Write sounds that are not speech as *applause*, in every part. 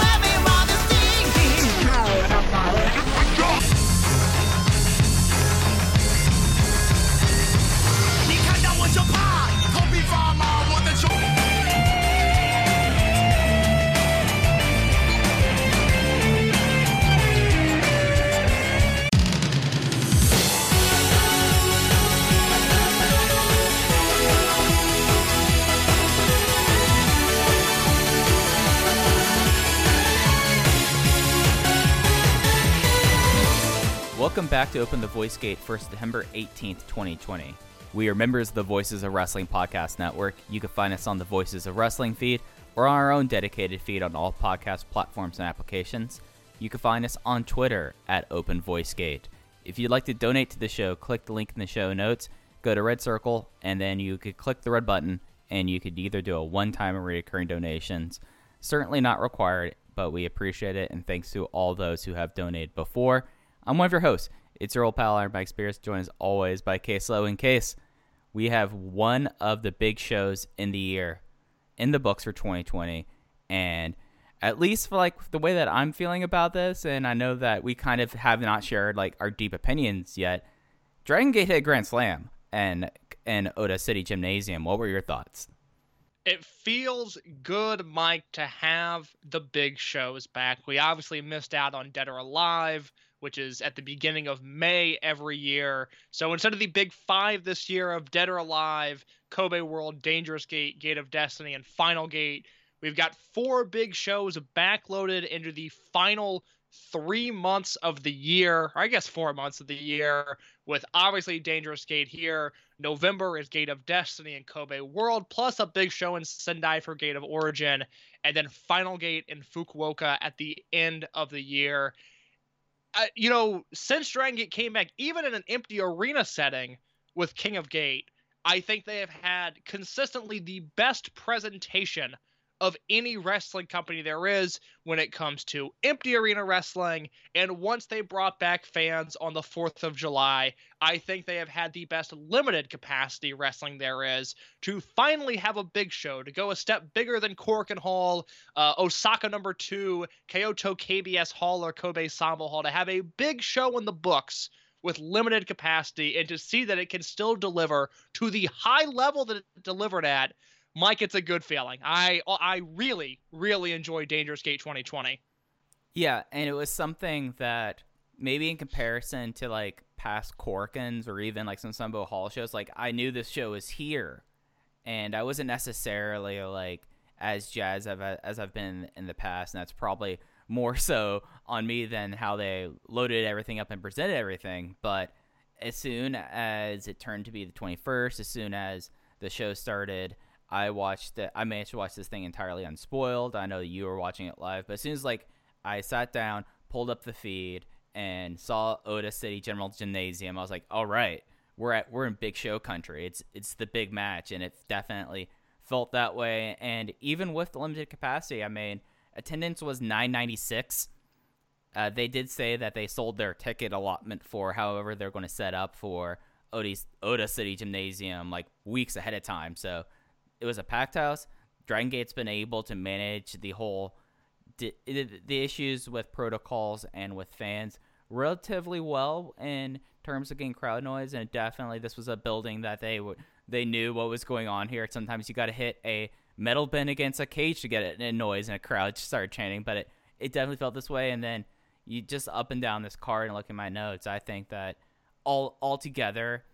Everyone Welcome back to Open the Voice Gate for September 18th, 2020. We are members of the Voices of Wrestling Podcast Network. You can find us on the Voices of Wrestling feed or on our own dedicated feed on all podcast platforms and applications. You can find us on Twitter at Open Voice Gate. If you'd like to donate to the show, click the link in the show notes, go to Red Circle, and then you could click the red button and you could either do a one time or recurring donations. Certainly not required, but we appreciate it and thanks to all those who have donated before. I'm one of your hosts. It's your old pal Iron Mike Spears, joined as always by Case Low. In case we have one of the big shows in the year in the books for 2020, and at least for like the way that I'm feeling about this, and I know that we kind of have not shared like our deep opinions yet. Dragon Gate hit Grand Slam and and Ota City Gymnasium. What were your thoughts? it feels good, Mike, to have the big shows back. We obviously missed out on Dead or Alive, which is at the beginning of May every year. So instead of the big five this year of Dead or Alive, Kobe World, Dangerous Gate, Gate of Destiny, and Final Gate, we've got four big shows backloaded into the final three months of the year, I guess four months of the year, with obviously Dangerous Gate here. November is Gate of Destiny and Kobe World, plus a big show in Sendai for Gate of Origin, and then Final Gate in Fukuoka at the end of the year. Uh, you know, since Dragon Gate came back, even in an empty arena setting with King of Gate, I think they have had consistently the best presentation of any wrestling company there is when it comes to empty arena wrestling. And once they brought back fans on the 4th of July, I think they have had the best limited capacity wrestling there is to finally have a big show, to go a step bigger than Korakuen Hall, uh, Osaka number two, Kyoto KBS Hall, or Kobe Sanbo Hall, to have a big show in the books with limited capacity and to see that it can still deliver to the high level that it delivered at Mike, it's a good feeling. I I really really enjoy Dangerous Gate 2020. Yeah, and it was something that maybe in comparison to like past Korakuens or even like some Sanbo Hall shows, like I knew this show was here, and I wasn't necessarily like as jazzed as I've been in the past, and that's probably more *laughs* so on me than how they loaded everything up and presented everything. But as soon as it turned to be the 21st, as soon as the show started, I watched it. I managed to watch this thing entirely unspoiled. I know you were watching it live, but as soon as like I sat down, pulled up the feed, and saw Ota City General Gymnasium, I was like, all right, we're at we're in big show country. It's it's the big match, and it definitely felt that way. And even with the limited capacity, I mean, attendance was 996. Uh, they did say that they sold their ticket allotment for however they're going to set up for Ota City Gymnasium like weeks ahead of time. So it was a packed house. Dragon Gate's been able to manage the whole the, issues with protocols and with fans relatively well in terms of getting crowd noise. And definitely, this was a building that they would they knew what was going on here. Sometimes you got to hit a metal bin against a cage to get in noise, and a crowd started chanting. But it it definitely felt this way. And then you just up and down this card and look at my notes. I think that all all together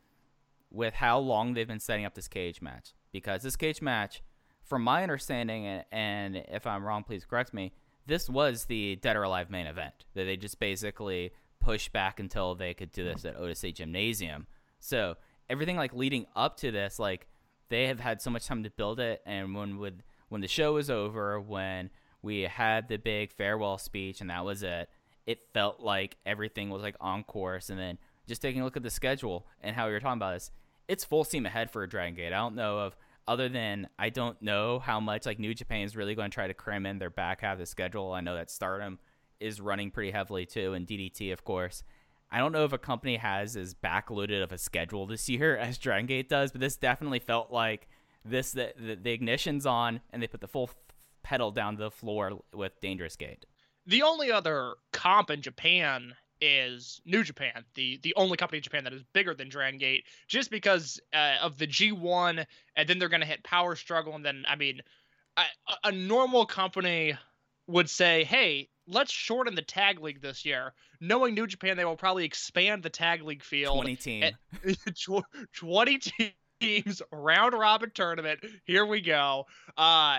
with how long they've been setting up this cage match because this cage match, from my understanding, and, if I'm wrong, please correct me. This was the Dead or Alive main event that they just basically pushed back until they could do this at Ota City Gymnasium. So everything like leading up to this, like they have had so much time to build it, and when with when the show was over, when We had the big farewell speech, and that was it. It felt like everything was like on course, and then just taking a look at the schedule and how we were talking about this, it's full steam ahead for a Dragon Gate. I don't know of other than I don't know how much like New Japan is really going to try to cram in their back half of the schedule. I know that Stardom is running pretty heavily too, and DDT, of course. I don't know if a company has as backloaded of a schedule this year *laughs* as Dragon Gate does, but this definitely felt like this the, the, the ignition's on and they put the full pedal down to the floor with Dangerous Gate. The only other comp in Japan is New Japan, the the only company in Japan that is bigger than Dragon Gate, just because uh, of the G1, and then they're going to hit Power Struggle, and then I mean, a, a normal company would say, hey, let's shorten the tag league this year. Knowing New Japan, they will probably expand the tag league field. 20 team. *laughs* 20 teams, round robin tournament. Here we go. Uh,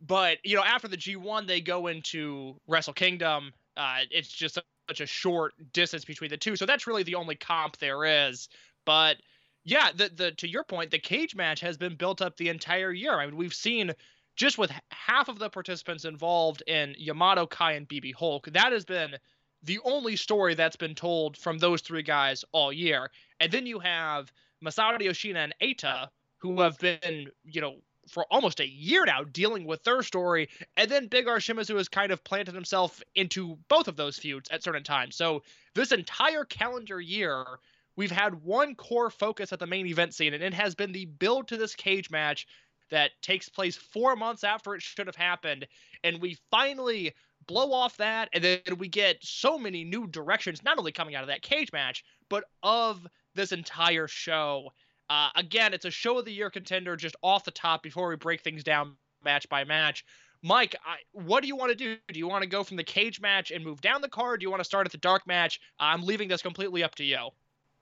but, you know, after the G1, they go into Wrestle Kingdom. Uh, it's just such a short distance between the two. So that's really the only comp there is. But yeah, the, the to your point, the cage match has been built up the entire year. I mean, we've seen just with half of the participants involved in Yamato Kai and BB Hulk, that has been the only story that's been told from those three guys all year. And then you have Masato Yoshino and Eita, who have been, you know, for almost a year now dealing with their story. And then Big R Shimizu has kind of planted himself into both of those feuds at certain times. So this entire calendar year, we've had one core focus at the main event scene, and it has been the build to this cage match that takes place four months after it should have happened. And we finally blow off that, and then we get so many new directions, not only coming out of that cage match, but of this entire show. Uh, again, it's a show of the year contender just off the top before we break things down match by match. Mike, I, what do you want to do? Do you want to go from the cage match and move down the card? Do you want to start at the dark match? I'm leaving this completely up to you.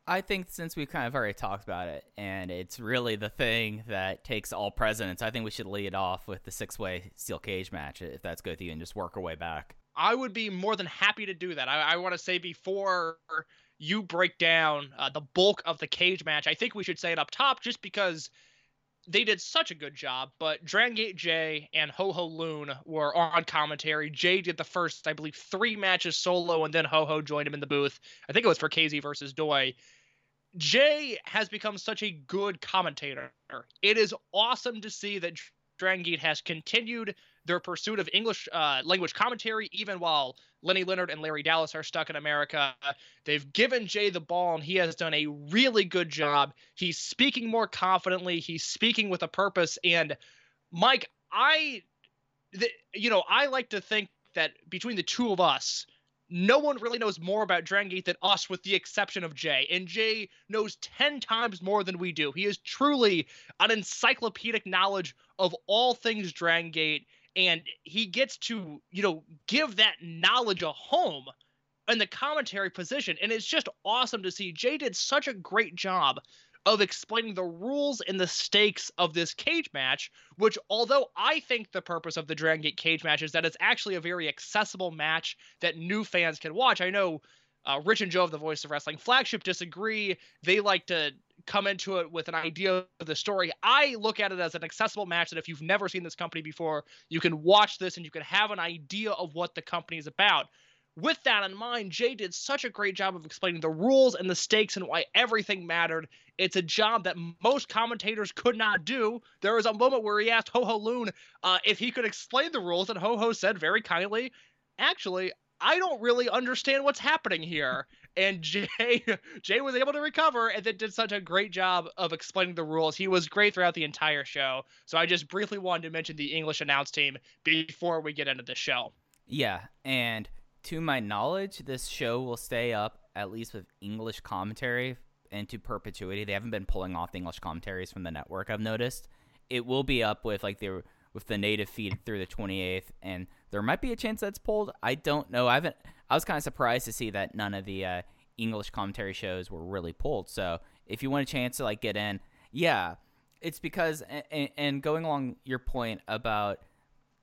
I think since we've kind of already talked about it, and it's really the thing that takes all precedence, I think we should lead off with the six way steel cage match, if that's good with you, and just work our way back. I would be more than happy to do that. I, I want to say before you break down uh, the bulk of the cage match, I think we should say it up top just because they did such a good job. But Drangate J and Ho Ho Lun were on commentary. Jay did the first, I believe, three matches solo, and then Ho Ho joined him in the booth. I think it was for KZ versus Doi. Jay has become such a good commentator. It is awesome to see that Drangate has continued their pursuit of English uh, language commentary, even while Lenny Leonard and Larry Dallas are stuck in America. They've given Jay the ball, and he has done a really good job. He's speaking more confidently. He's speaking with a purpose. And Mike, I, th- you know, I like to think that between the two of us, no one really knows more about Drangate than us, with the exception of Jay. And Jay knows 10 times more than we do. He is truly an encyclopedic knowledge of all things Drangate, and he gets to, you know, give that knowledge a home in the commentary position. And it's just awesome to see. Jay did such a great job of explaining the rules and the stakes of this cage match, which, although I think the purpose of the Dragon Gate cage match is that it's actually a very accessible match that new fans can watch. I know uh, Rich and Joe of the Voice of Wrestling Flagship disagree. They like to come into it with an idea of the story. I look at it as an accessible match that if you've never seen this company before, you can watch this and you can have an idea of what the company is about with that in mind, Jay did such a great job of explaining the rules and the stakes and why everything mattered. It's a job that most commentators could not do. There was a moment where he asked Ho Ho Lun uh, if he could explain the rules, and Ho Ho said very kindly, "Actually, I don't really understand what's happening here." And *laughs* Jay Jay was able to recover and then did such a great job of explaining the rules. He was great throughout the entire show. So I just briefly wanted to mention the English announce team before we get into the show. Yeah, and to my knowledge, this show will stay up at least with English commentary into perpetuity. They haven't been pulling off the English commentaries from the network. I've noticed it will be up with like the with the native feed through the 28th, and there might be a chance that's pulled. I don't know. I haven't. I was kind of surprised to see that none of the uh, English commentary shows were really pulled. So if you want a chance to like get in, yeah, it's because and, and going along your point about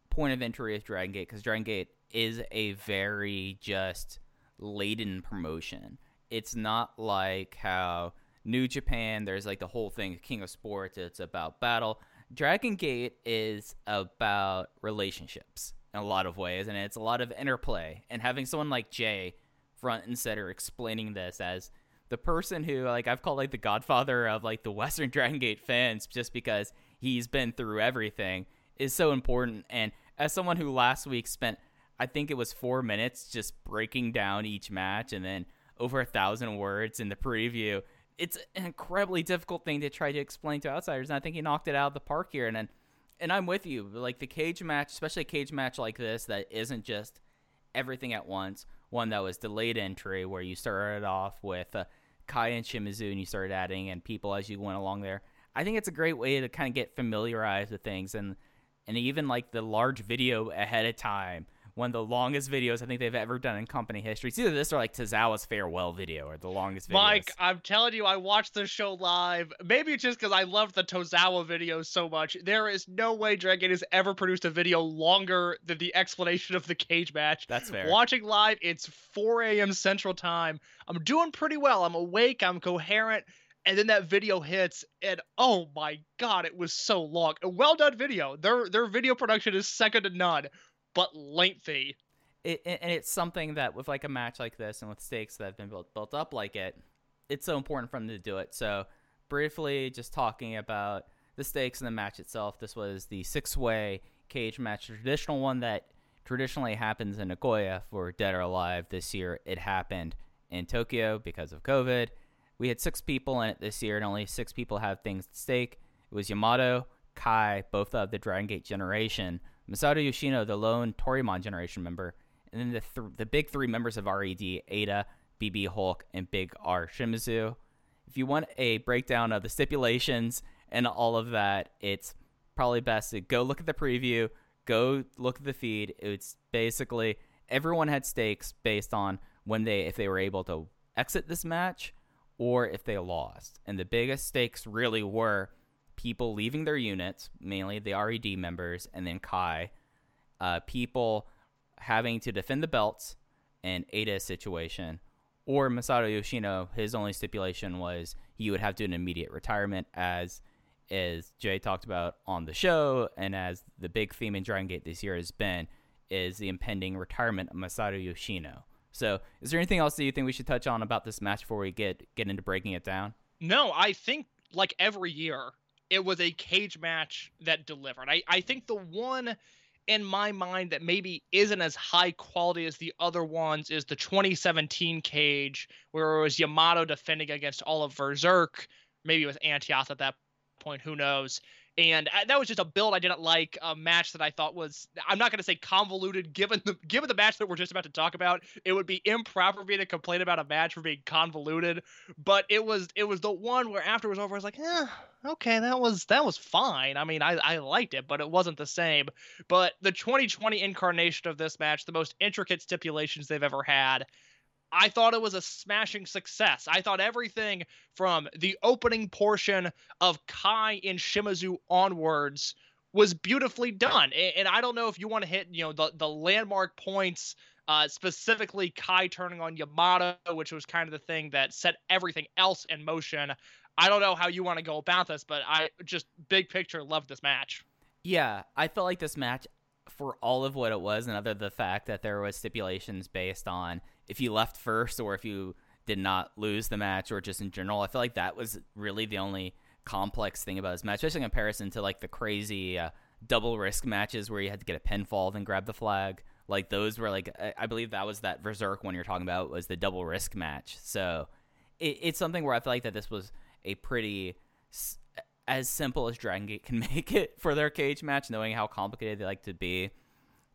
point of entry with Dragon Gate because Dragon Gate is a very just laden promotion. It's not like how New Japan, there's like the whole thing, King of Sports, it's about battle. Dragon Gate is about relationships. In a lot of ways, and it's a lot of interplay. And having someone like Jay front and center explaining this as the person who like I've called like the godfather of like the *laughs* Western Dragon Gate fans just because he's been through everything is so important. And as someone who last week spent I think it was four minutes just breaking down each match and then over a thousand words in the preview. It's an incredibly difficult thing to try to explain to outsiders, and I think he knocked it out of the park here. And then, and I'm with you. Like the cage match, especially a cage match like this, that isn't just everything at once. One that was delayed entry, where you started off with uh, Kai and Shimizu, and you started adding and people as you went along there. I think it's a great way to kind of get familiarized with things, and and even like the large video ahead of time one of the longest videos I think they've ever done in company history. It's either this or like Tozawa's farewell video or the longest video. Mike, I'm telling you, I watched the show live. Maybe it's just because I love the Tozawa video so much. There is no way Dragon has ever produced a video longer than the explanation of the cage match. That's fair. Watching live, it's 4 a.m. Central Time. I'm doing pretty well. I'm awake. I'm coherent. And then that video hits, and oh my god, it was so long. A well done video. Their their video production is second to none but lengthy. It, and it's something that with like a match like this and with stakes that have been built built up like it, it's so important for them to do it. So briefly, just talking about the stakes in the match itself. This was the six-way cage match, the traditional one that traditionally happens in Nagoya for Dead or Alive. This year, it happened in Tokyo because of COVID. We had six people in it this year, and only six people have things at stake. It was Yamato, Kai, both of the Dragon Gate generation, Masato Yoshino, the lone Toryumon generation member, and then the th- the big three members of RED, Eita, BB Hulk, and Big R Shimizu. If you want a breakdown of the stipulations and all of that, it's probably best to go look at the preview, go look at the feed. It's basically everyone had stakes based on when they if they were able to exit this match or if they lost. And the biggest stakes really were people leaving their units, mainly the RED members, and then Kai, uh, people having to defend the belts and Eita's situation, or Masato Yoshino, his only stipulation was he would have to do an immediate retirement, as as Jay talked about on the show, and as the big theme in Dragon Gate this year has been, is the impending retirement of Masato Yoshino. So, is there anything else that you think we should touch on about this match before we get get into breaking it down? No, I think like every year, it was a cage match that delivered. I, I think the one in my mind that maybe isn't as high quality as the other ones is the 2017 cage where it was Yamato defending against all of VerserK. Maybe it was Antioch at that point, who knows. And uh, that was just a build I didn't like, a match that I thought was I'm not going to say convoluted *laughs* given the given the match that we're just about to talk about. It would be improper for me to complain about a match for being convoluted, but it was it was the one where after it was over I was like, "Eh, okay, that was that was fine. I mean, I I liked it, but it wasn't the same. But the 2020 incarnation of this match, the most intricate stipulations they've ever had, I thought it was a smashing success. I thought everything from the opening portion of Kai and Shimizu onwards was beautifully done. And I don't know if you want to hit, you know, the the landmark points uh, specifically Kai turning on Yamato, which was kind of the thing that set everything else in motion. I don't know how you want to go about this, but I just big picture loved this match. Yeah, I felt like this match, for all of what it was, and other than the fact that there was stipulations based on if you left first or if you did not lose the match or just in general, I feel like that was really the only complex thing about this match, especially in comparison to like the crazy uh, double risk matches where you had to get a pinfall then grab the flag. Like those were like I- I believe that was that VerserK one you're talking about was the double risk match. So it, it's something where I feel like that this was a pretty as simple as Dragon Gate can *laughs* make it for their cage match, knowing how complicated they like to be.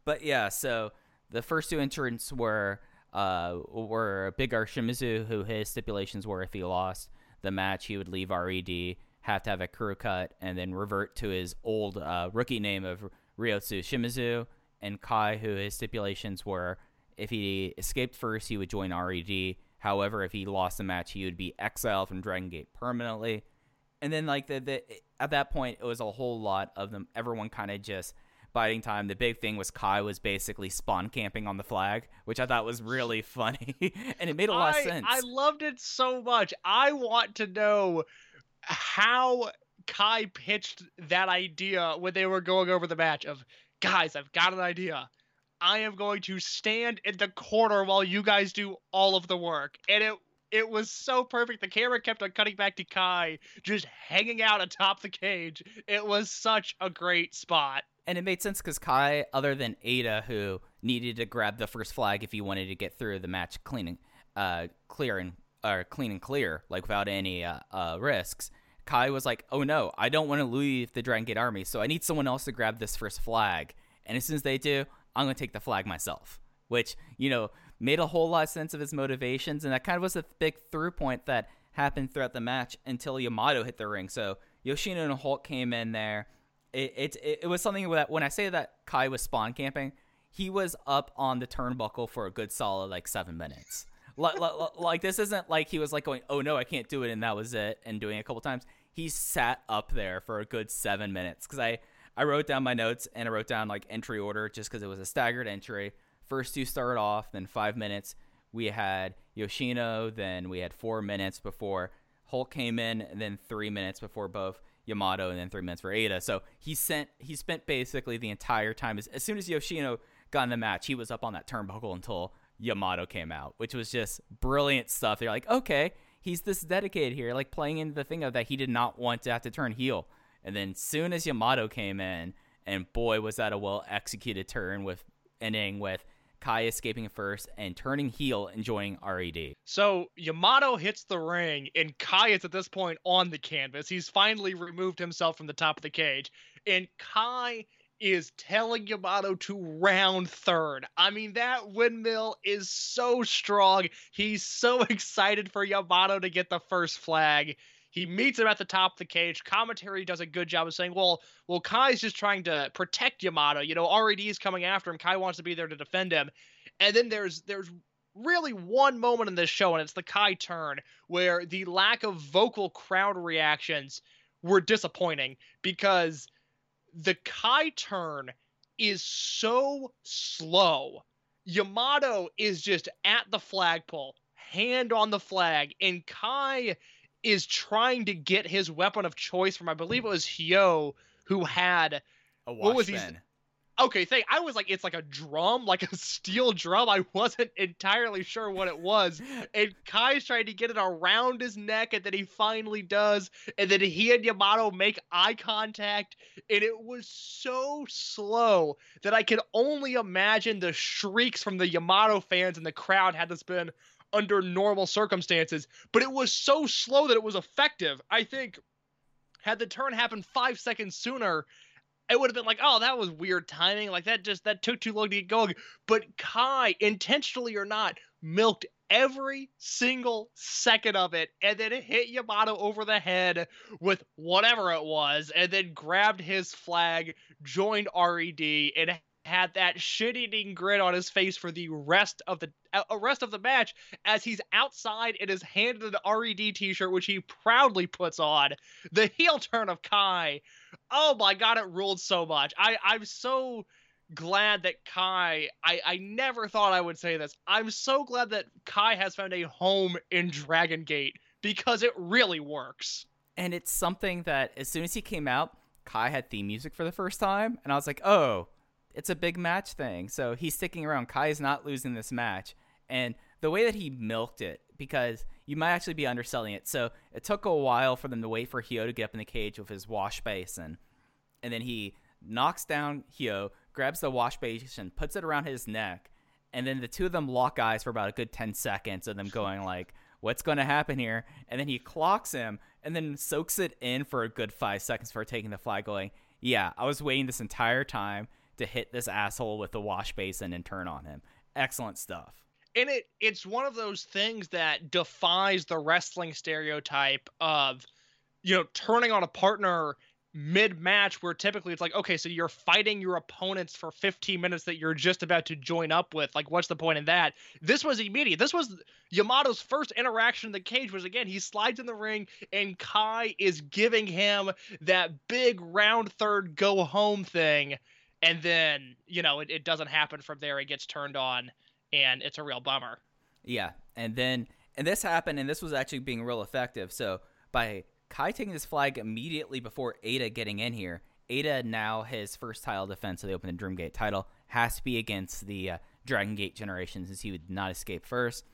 But yeah, so the first two entrants were uh, were Big R Shimizu, who his stipulations were if he lost the match, he would leave RED, have to have a crew cut, and then revert to his old uh, rookie name of Ryotsu Shimizu. And Kai, who his stipulations were if he escaped first, he would join RED. However, if he lost the match, he would be exiled from Dragon Gate permanently. And then, like the, the at that point, it was a whole lot of them. Everyone kind of just biding time. The big thing was Kai was basically spawn camping on the flag, which I thought was really *laughs* funny, and it made a lot I, of sense. I loved it so much. I want to know how Kai pitched that idea when they were going over the match of guys, I've got an idea. I am going to stand in the corner while you guys do all of the work. And it it was so perfect. The camera kept on cutting back to Kai just hanging out atop the cage. It was such a great spot. And it made sense because Kai, other than Eita, who needed to grab the first flag if he wanted to get through the match clean, uh, clear and or clean and clear, like without any uh, uh, risks. Kai was like, "Oh no, I don't want to leave the Dragon Gate Army, so I need someone else to grab this first flag." And as soon as they do, I'm gonna take the flag myself. Which you know made a whole lot of sense of his motivations, and that kind of was a big through point that happened throughout the match until Yamato hit the ring. So Yoshino and Hulk came in there. It it, it was something that when I say that Kai was spawn camping, he was up on the turnbuckle for a good solid like seven minutes. like, like, like this isn't like he was like going, oh no, I can't do it, and that was it, and doing it a couple times. He sat up there for a good seven minutes because I I wrote down my notes and I wrote down like entry order just because it was a staggered entry. First two started off, then five minutes. We had Yoshino, then we had four minutes before Hulk came in, then three minutes before both Yamato, and then three minutes for Eita. So he sent he spent basically the entire time as, as soon as Yoshino got in the match, he was up on that turnbuckle until Yamato came out, which was just brilliant stuff. They're like, okay, he's this dedicated here, like playing into the thing of that he did not want to have to turn heel. And then soon as Yamato came in, and boy was that a well executed turn with ending with Kai escaping first and turning heel and joining RED. So Yamato hits the ring, and Kai is at this point on the canvas. He's finally removed himself from the top of the cage, and Kai is telling Yamato to round third. I mean, that windmill is so strong. He's so *laughs* excited for Yamato to get the first flag. He meets him at the top of the cage. Commentary does a good job of saying, "Well, well, Kai's just trying to protect Yamato. You know, RED is coming after him. Kai wants to be there to defend him." And then there's there's really one moment in this show, and it's the Kai turn, where the lack of vocal crowd reactions were disappointing because the Kai turn is so slow. Yamato is just at the flagpole, hand on the flag, and Kai is trying to get his weapon of choice from I believe it was Hyo who had A What was he- okay thing I was like it's like a drum *laughs* like a steel drum. I wasn't entirely sure what it was. *laughs* And Kai's trying to get it around his neck and then he finally does. And then he and Yamato make eye contact and it was so slow that I could only imagine the shrieks from the Yamato fans in the crowd had this been under normal circumstances but it was so slow that it was effective I think had the turn happened 5 seconds sooner it would have been like, oh, that was weird timing. Like that just that took too long to get going. But Kai, intentionally or not, milked every single second of it and then hit Yamato over the head with whatever it was and then grabbed his flag, joined RED, and had that shit-eating grin on his face for the rest of the uh, rest of the match as he's outside and is handed an RED t-shirt which he proudly puts on. The heel turn of Kai oh my god, it ruled so much. I I'm so glad that Kai. I I never thought I would say this. I'm so glad that Kai has found a home in Dragon Gate because it really works. and it's something that as soon as he came out, Kai had theme music for the first time, and I was like, oh, it's a big match thing. So he's sticking around. Kai is not losing this match, and the way that he milked it, because you might actually be underselling it. So it took a while for them to wait for Hyo to get up in the cage with his wash basin, and then he knocks down Hyo, grabs the wash basin, puts it around his neck, and then the two of them lock eyes for about a good 10 seconds of them going like what's going to happen here and then he clocks him and then soaks it in for a good five seconds before taking the flag going yeah i was waiting this entire time to hit this asshole with the wash basin and turn on him. Excellent stuff. And it it's one of those things that defies the wrestling stereotype of you know turning on a partner mid match where typically it's like okay so you're fighting your opponents for 15 minutes that you're just about to join up with. Like what's the point in that? This was immediate. This was Yamato's first interaction in the cage was again he slides in the ring and Kai is giving him that big round third go home thing and then you know it, it doesn't happen from there it gets turned on and it's a real bummer Yeah, and then and this happened, and this was actually being real effective. So by Kai taking this flag immediately before Eita getting in here, Eita now his first title defense of the Open Dreamgate title has to be against the uh, Dragon Gate generation since he would not escape first.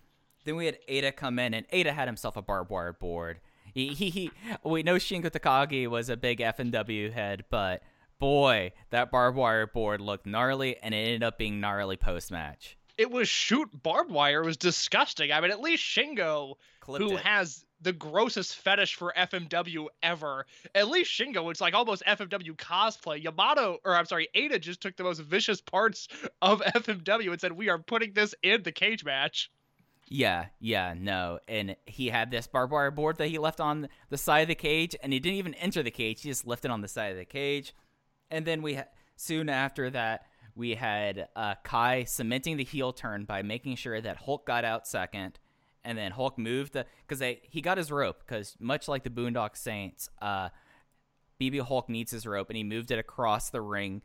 Then we had Eita come in, and Eita had himself a barbed wire board. He, he, he we know Shingo Takagi was a big FMW head, but boy, that barbed wire board looked gnarly, and it ended up being gnarly post match. It was shoot barbed wire. It was disgusting. I mean, at least Shingo, Clipped who it. has the grossest fetish for FMW ever, at least Shingo, it's like almost FMW cosplay. Yamato, or I'm sorry, Eita just took the most vicious parts of FMW and said, "We are putting this in the cage match." Yeah, yeah, no. And he had this barbed wire board that he left on the side of the cage, and he didn't even enter the cage. He just left it on the side of the cage. And then we, ha- soon after that, we had uh, Kai cementing the heel turn by making sure that Hulk got out second, and then Hulk moved the because he got his rope because much like the Boondock Saints, uh, BB Hulk needs his rope, and he moved it across the ring.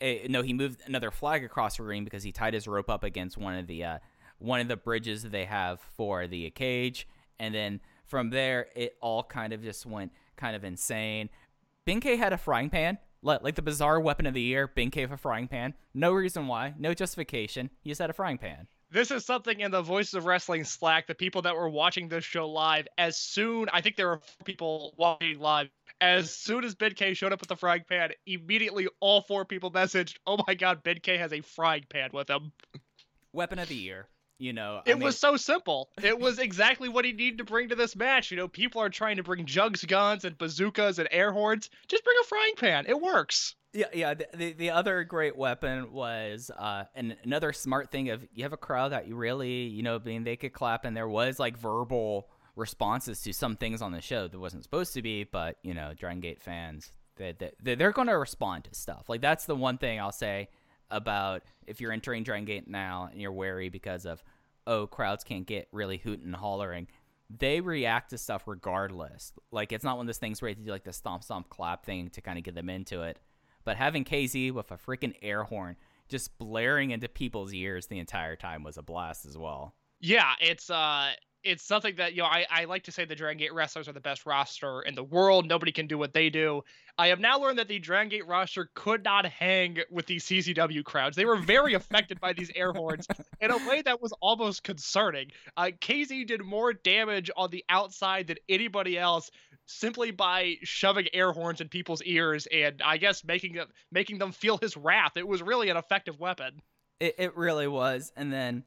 Eh, no, he moved another flag across the ring because he tied his rope up against one of the uh, one of the bridges that they have for the cage, and then from there it all kind of just went kind of insane. Benkei had a frying pan, like the bizarre weapon of the year. Ben-K have a frying pan. No reason why, no justification. He just had a frying pan. This is something in the Voices of Wrestling Slack. The people that were watching this show live, as soon I think there were four people watching live. As soon as Ben K showed up with the frying pan, immediately all four people messaged, "Oh my God, Ben K has a frying pan with him." Weapon of the year. You know, I It mean- was so simple. It was exactly what he needed to bring to this match. You know, people are trying to bring jugs, guns, and bazookas and air horns. Just bring a frying pan. It works. Yeah, yeah. The, the the other great weapon was uh, and another smart thing of you have a crowd that you really you know, mean, they could clap, and there was like verbal responses to some things on the show that wasn't supposed to be, but you know, Dragon Gate fans they, they they're going to respond to stuff. Like that's the one thing I'll say about if you're entering Dragon Gate now and you're wary because of oh crowds can't get really hooting and hollering. They react to stuff regardless. Like it's not one of those things where you have to do like the stomp stomp clap thing to kind of get them into it. But having KZ with a freaking air horn just blaring into people's ears the entire time was a blast as well. Yeah, it's uh it's something that you know I, I like to say the Dragon Gate wrestlers are the best roster in the world. Nobody can do what they do. I have now learned that the Dragon Gate roster could not hang with the CCW crowds. They were very *laughs* affected by these air horns in a way that was almost concerning. Uh, KZ did more damage on the outside than anybody else simply by shoving air horns in people's ears and I guess making them making them feel his wrath. It was really an effective weapon. It, it really was. And then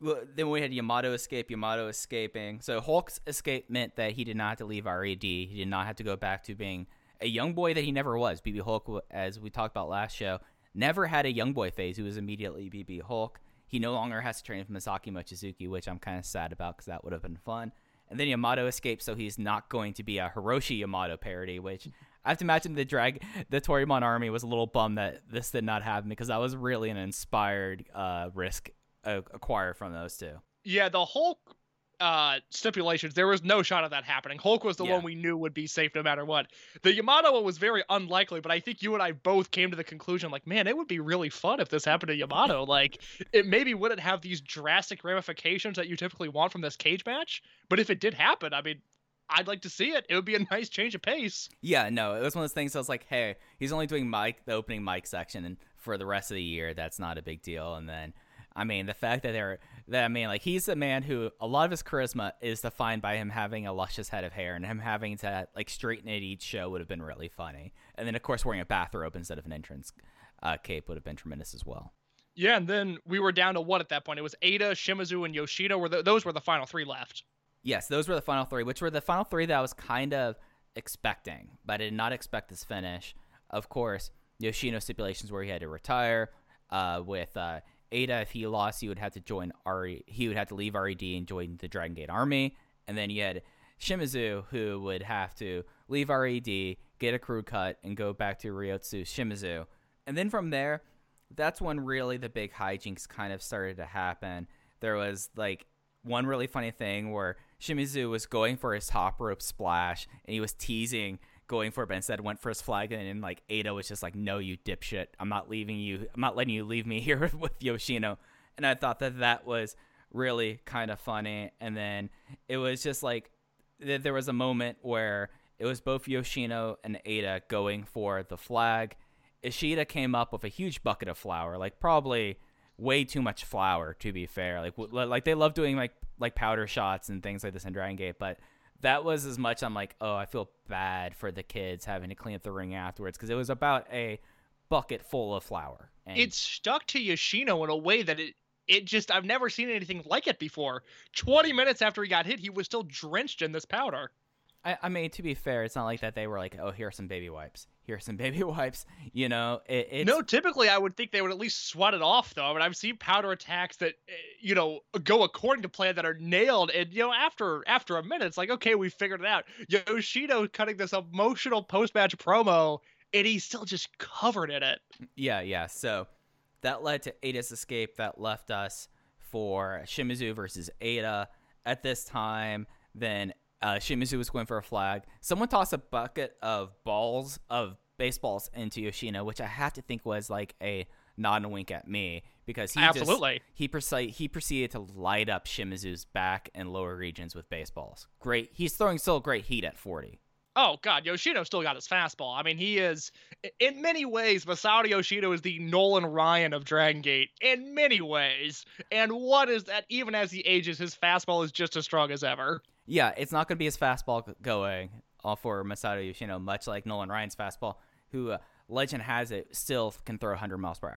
well, then we had Yamato escape, Yamato escaping. So Hulk's escape meant that he did not have to leave RAD. He did not have to go back to being a young boy that he never was. BB Hulk, as we talked about last show, never had a young boy phase. He was immediately BB Hulk. He no longer has to train with Masaki Mochizuki, which I'm kind of sad about because that would have been fun. And then Yamato escapes, so he's not going to be a Hiroshi Yamato parody, which I have to imagine the drag the Toryumon army was a little bummed that this did not happen because that was really an inspired uh, risk acquired from those two. Yeah, the Hulk uh stipulations, there was no shot of that happening. Hulk was the Yeah. one we knew would be safe no matter what. The Yamato one was very unlikely, but I think you and I both came to the conclusion like, man, it would be really fun if this happened to Yamato. *laughs* like, it maybe wouldn't have these drastic ramifications that you typically want from this cage match, but if it did happen, I mean, I'd like to see it. It would be a *laughs* nice change of pace. Yeah, no, it was one of those things. I was like, hey, he's only doing mic the opening mic section, and for the rest of the year, that's not a big deal. And then, I mean, the fact that they're that I mean, like he's a man who a lot of his charisma is defined by him having a luscious head of hair, and him having to like straighten it each show would have been really funny. And then, of course, wearing a bathrobe instead of an entrance uh, cape would have been tremendous as well. Yeah, and then we were down to what at that point? It was Eita, Shimizu, and Yoshino. Were the, those were the final three left? Yes, those were the final three, which were the final three that I was kind of expecting, but I did not expect this finish. Of course, Yoshino stipulations where he had to retire. Uh, with uh, Eita, if he lost, he would have to join RE. He would have to leave RED and join the Dragon Gate Army. And then you had Shimizu, who would have to leave RED, get a crew cut, and go back to Ryotsu Shimizu. And then from there, that's when really the big hijinks kind of started to happen. There was like one really funny thing where Shimizu was going for his top rope splash and he was teasing going for it, but instead went for his flag and then like Eita was just like, "No, you dipshit! I'm not leaving you. I'm not letting you leave me *laughs* here with Yoshino." And I thought that that was really kind of funny. And then it was just like th- there was a moment where it was both Yoshino and Eita going for the flag. Ishida came up with a huge bucket of flour, like probably way too much flour to be fair. Like w- like they love doing like like powder shots and things like this in Dragon Gate, but that was as much I'm like, "Oh, I feel bad for the kids having to clean up the ring afterwards because it was about a bucket full of flour." And It stuck to Yoshino in a way that it it just I've never seen anything like it before. 20 minutes after he got hit, he was still drenched in this powder. I, I mean, to be fair, it's not like that they were like, "Oh, here are some baby wipes. Here are some *laughs* baby wipes." You know, it, it's no, typically I would think they would at least sweat it off though. I mean, I've seen powder attacks that eh, you know go according to plan that are nailed, and you know after after a minute, it's like okay, we figured it out. Yoshino cutting this emotional post match promo, and he's still just covered in it. Yeah, yeah. So that led to Eita's escape. That left us for Shimizu versus Eita. At this time, then uh, Shimizu was going for a flag. Someone tossed a bucket of balls of baseballs into Yoshino, which I have to think was like a nod and wink at me because he just- Absolutely. he proce- he proceeded to light up Shimizu's back and lower regions with baseballs. Great. He's throwing still great heat at 40. Oh God, Yoshino still got his fastball. I mean, he is in many ways. Masato Yoshino is the Nolan Ryan of Dragon Gate in many ways. And what is that? Even as he ages, his fastball is just as strong as ever. Yeah, it's not going to be his fastball going uh, for Masato Yoshino, much like Nolan Ryan's fastball, who uh, legend has it still can throw 100 miles per hour.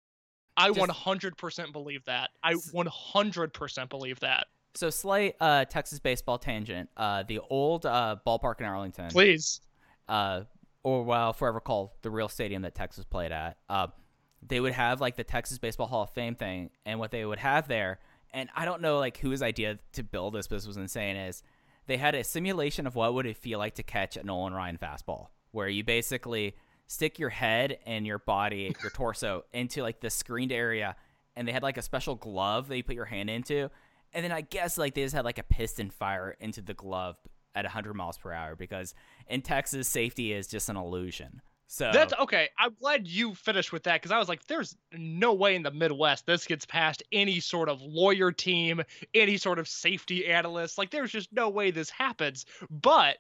I Just- 100% believe that. I 100% believe that. So slight uh, Texas baseball tangent. Uh, the old uh, ballpark in Arlington, Please. uh, or well, forever called the real stadium that Texas played at. Uh, they would have like the Texas Baseball Hall of Fame thing, and what they would have there, and I don't know like whose idea to build this, but this was insane. Is they had a simulation of what would it feel like to catch a Nolan Ryan fastball, where you basically stick your head and your body, *laughs* your torso, into like the screened area, and they had like a special glove that you put your hand into, and then I guess like they just had like a piston fire into the glove at 100 miles per hour because in Texas safety is just an illusion. So That's okay. I'm glad you finished with that because I was like, there's no way in the Midwest this gets past any sort of lawyer team, any sort of safety analyst. Like, there's just no way this happens. But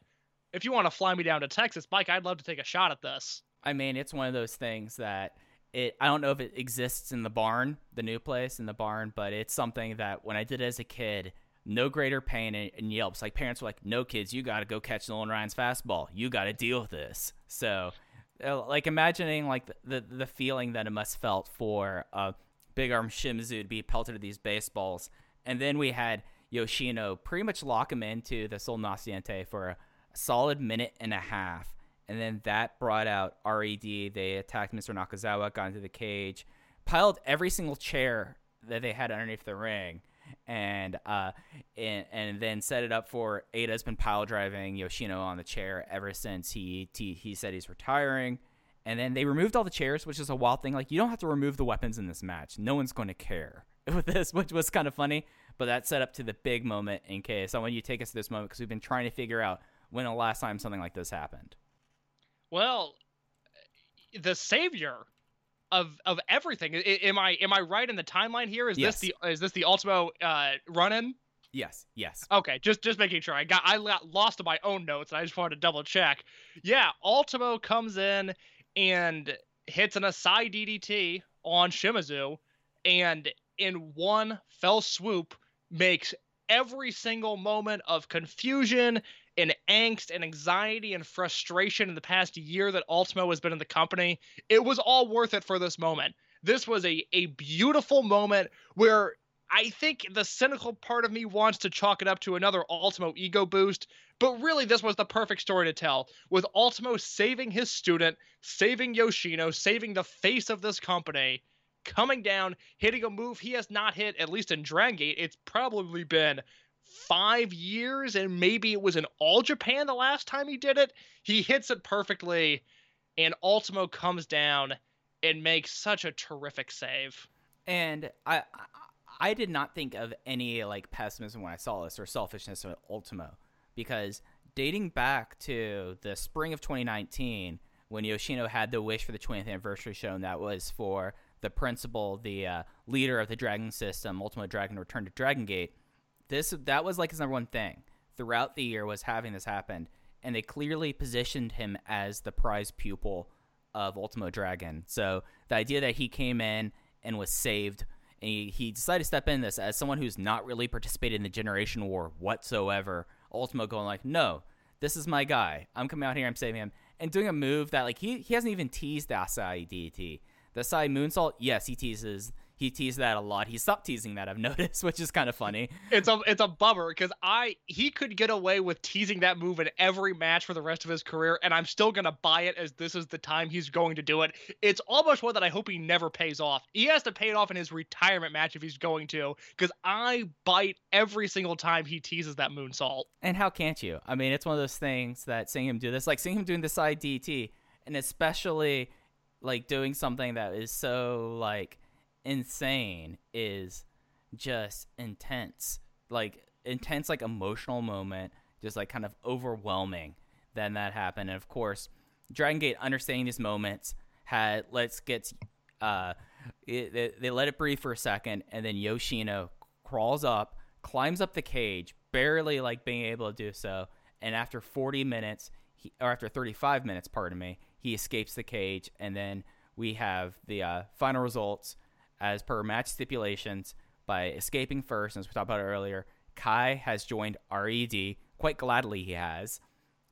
if you want to fly me down to Texas, Mike, I'd love to take a shot at this. I mean, it's one of those things that it. I don't know if it exists in the barn, the new place in the barn, but it's something that when I did it as a kid, no greater pain in, in Yelps. Like parents were like, "No, kids, you got to go catch Nolan Ryan's fastball. You got to deal with this." So, uh, like imagining like the, the feeling that it must felt for uh, Big R Shimizu to be pelted with these baseballs, and then we had Yoshino pretty much lock him into the Sol Naciente for a solid minute and a half and then that brought out RED. They attacked Mr. Nakazawa, got into the cage, piled every single chair that they had underneath the ring, and uh, and, and then set it up for Eita's been pile driving Yoshino on the chair ever since he he, he said he's retiring. And then they removed all the chairs, which is a wild thing. Like you don't have to remove the weapons in this match. No one's going to care *laughs* with this, which was kind of funny. But that set up to the big moment in case I want you to take us to this moment because we've been trying to figure out when the last time something like this happened. Well, the savior of of everything. I, am I am I right in the timeline here? Is Yes. this the is this the Ultimo uh, run-in? Yes, yes. Okay, just just making sure. I got I got lost in my own notes. and I just wanted to double check. Yeah, Ultimo comes in and hits an Asai DDT on Shimizu, and in one fell swoop makes every single moment of confusion and angst and anxiety and frustration in the past year that Ultimo has been in the company. It was all worth it for this moment. This was a a beautiful moment where I think the cynical part of me wants to chalk it up to another Ultimo ego boost, but really this was the perfect story to tell. With Ultimo saving his student, saving Yoshino, saving the face of this company, coming down, hitting a move he has not hit, at least in Dragon Gate. It's probably been five years, and maybe it was in All Japan the last time he did it. He hits it perfectly, and Ultimo comes down and makes such a terrific save. And I, I did not think of any like pessimism when I saw this or selfishness of Ultimo because dating back to the spring of 2019 when Yoshino had the wish for the 20th anniversary show and that was for the principal, the uh, leader of the Dragon system, Ultimo Dragon return to Dragon Gate. This that was like his number one thing throughout the year was having this happen, and they clearly positioned him as the prize pupil of Ultimo Dragon. So the idea that he came in and was saved, and he, he decided to step in this as someone who's not really participated in the Generation War whatsoever. Ultimo going like, no, this is my guy. I'm coming out here. I'm saving him, and doing a move that like he he hasn't even teased the Asai DT. The Asai Moonsault, yes, he teases. He teased that a lot. He stopped teasing that. I've *laughs* noticed, which is kind of funny. It's a it's a bummer because I he could get away with teasing that move in every match for the rest of his career, and I'm still gonna buy it as this is the time he's going to do it. It's almost one that I hope he never pays off. He has to pay it off in his retirement match if he's going to, because I bite every single time he teases that moonsault. And how can't you? I mean, it's one of those things that seeing him do this, like seeing him doing the side DT, and especially like doing something that is so like insane is just intense. Like intense, like emotional moment, just like kind of overwhelming. Then that happened, and of course, Dragon Gate understanding these moments had let's get uh it, they, they let it breathe for a second, and then Yoshino crawls up, climbs up the cage, barely like being able to do so, and after 40 minutes, he, or after 35 minutes, pardon me, he escapes the cage, and then we have the uh, final results as per match stipulations by escaping first, as we talked about earlier. Kai has joined RED, quite gladly he has.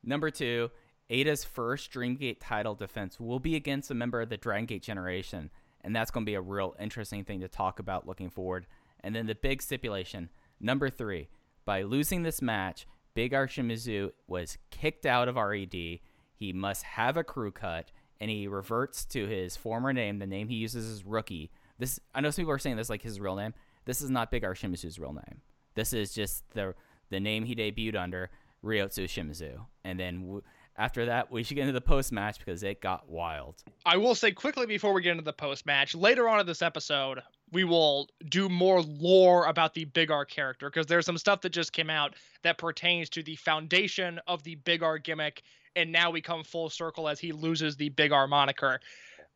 Number two, Eita's first Dreamgate title defense will be against a member of the Dragon Gate generation, and that's going to be a real interesting thing to talk about looking forward. And then the big stipulation, number three, by losing this match, Big R Shimizu was kicked out of RED. He must have a crew cut, and he reverts to his former name, the name he uses as rookie. This I know some people are saying this like his real name. This is not Big R Shimizu's real name. This is just the the name he debuted under, Ryotsu Shimizu. And then w- after that, we should get into the post match because it got wild. I will say quickly before we get into the post match, later on in this episode, we will do more lore about the Big R character because there's some stuff that just came out that pertains to the foundation of the Big R gimmick, and now we come full circle as he loses the Big R moniker.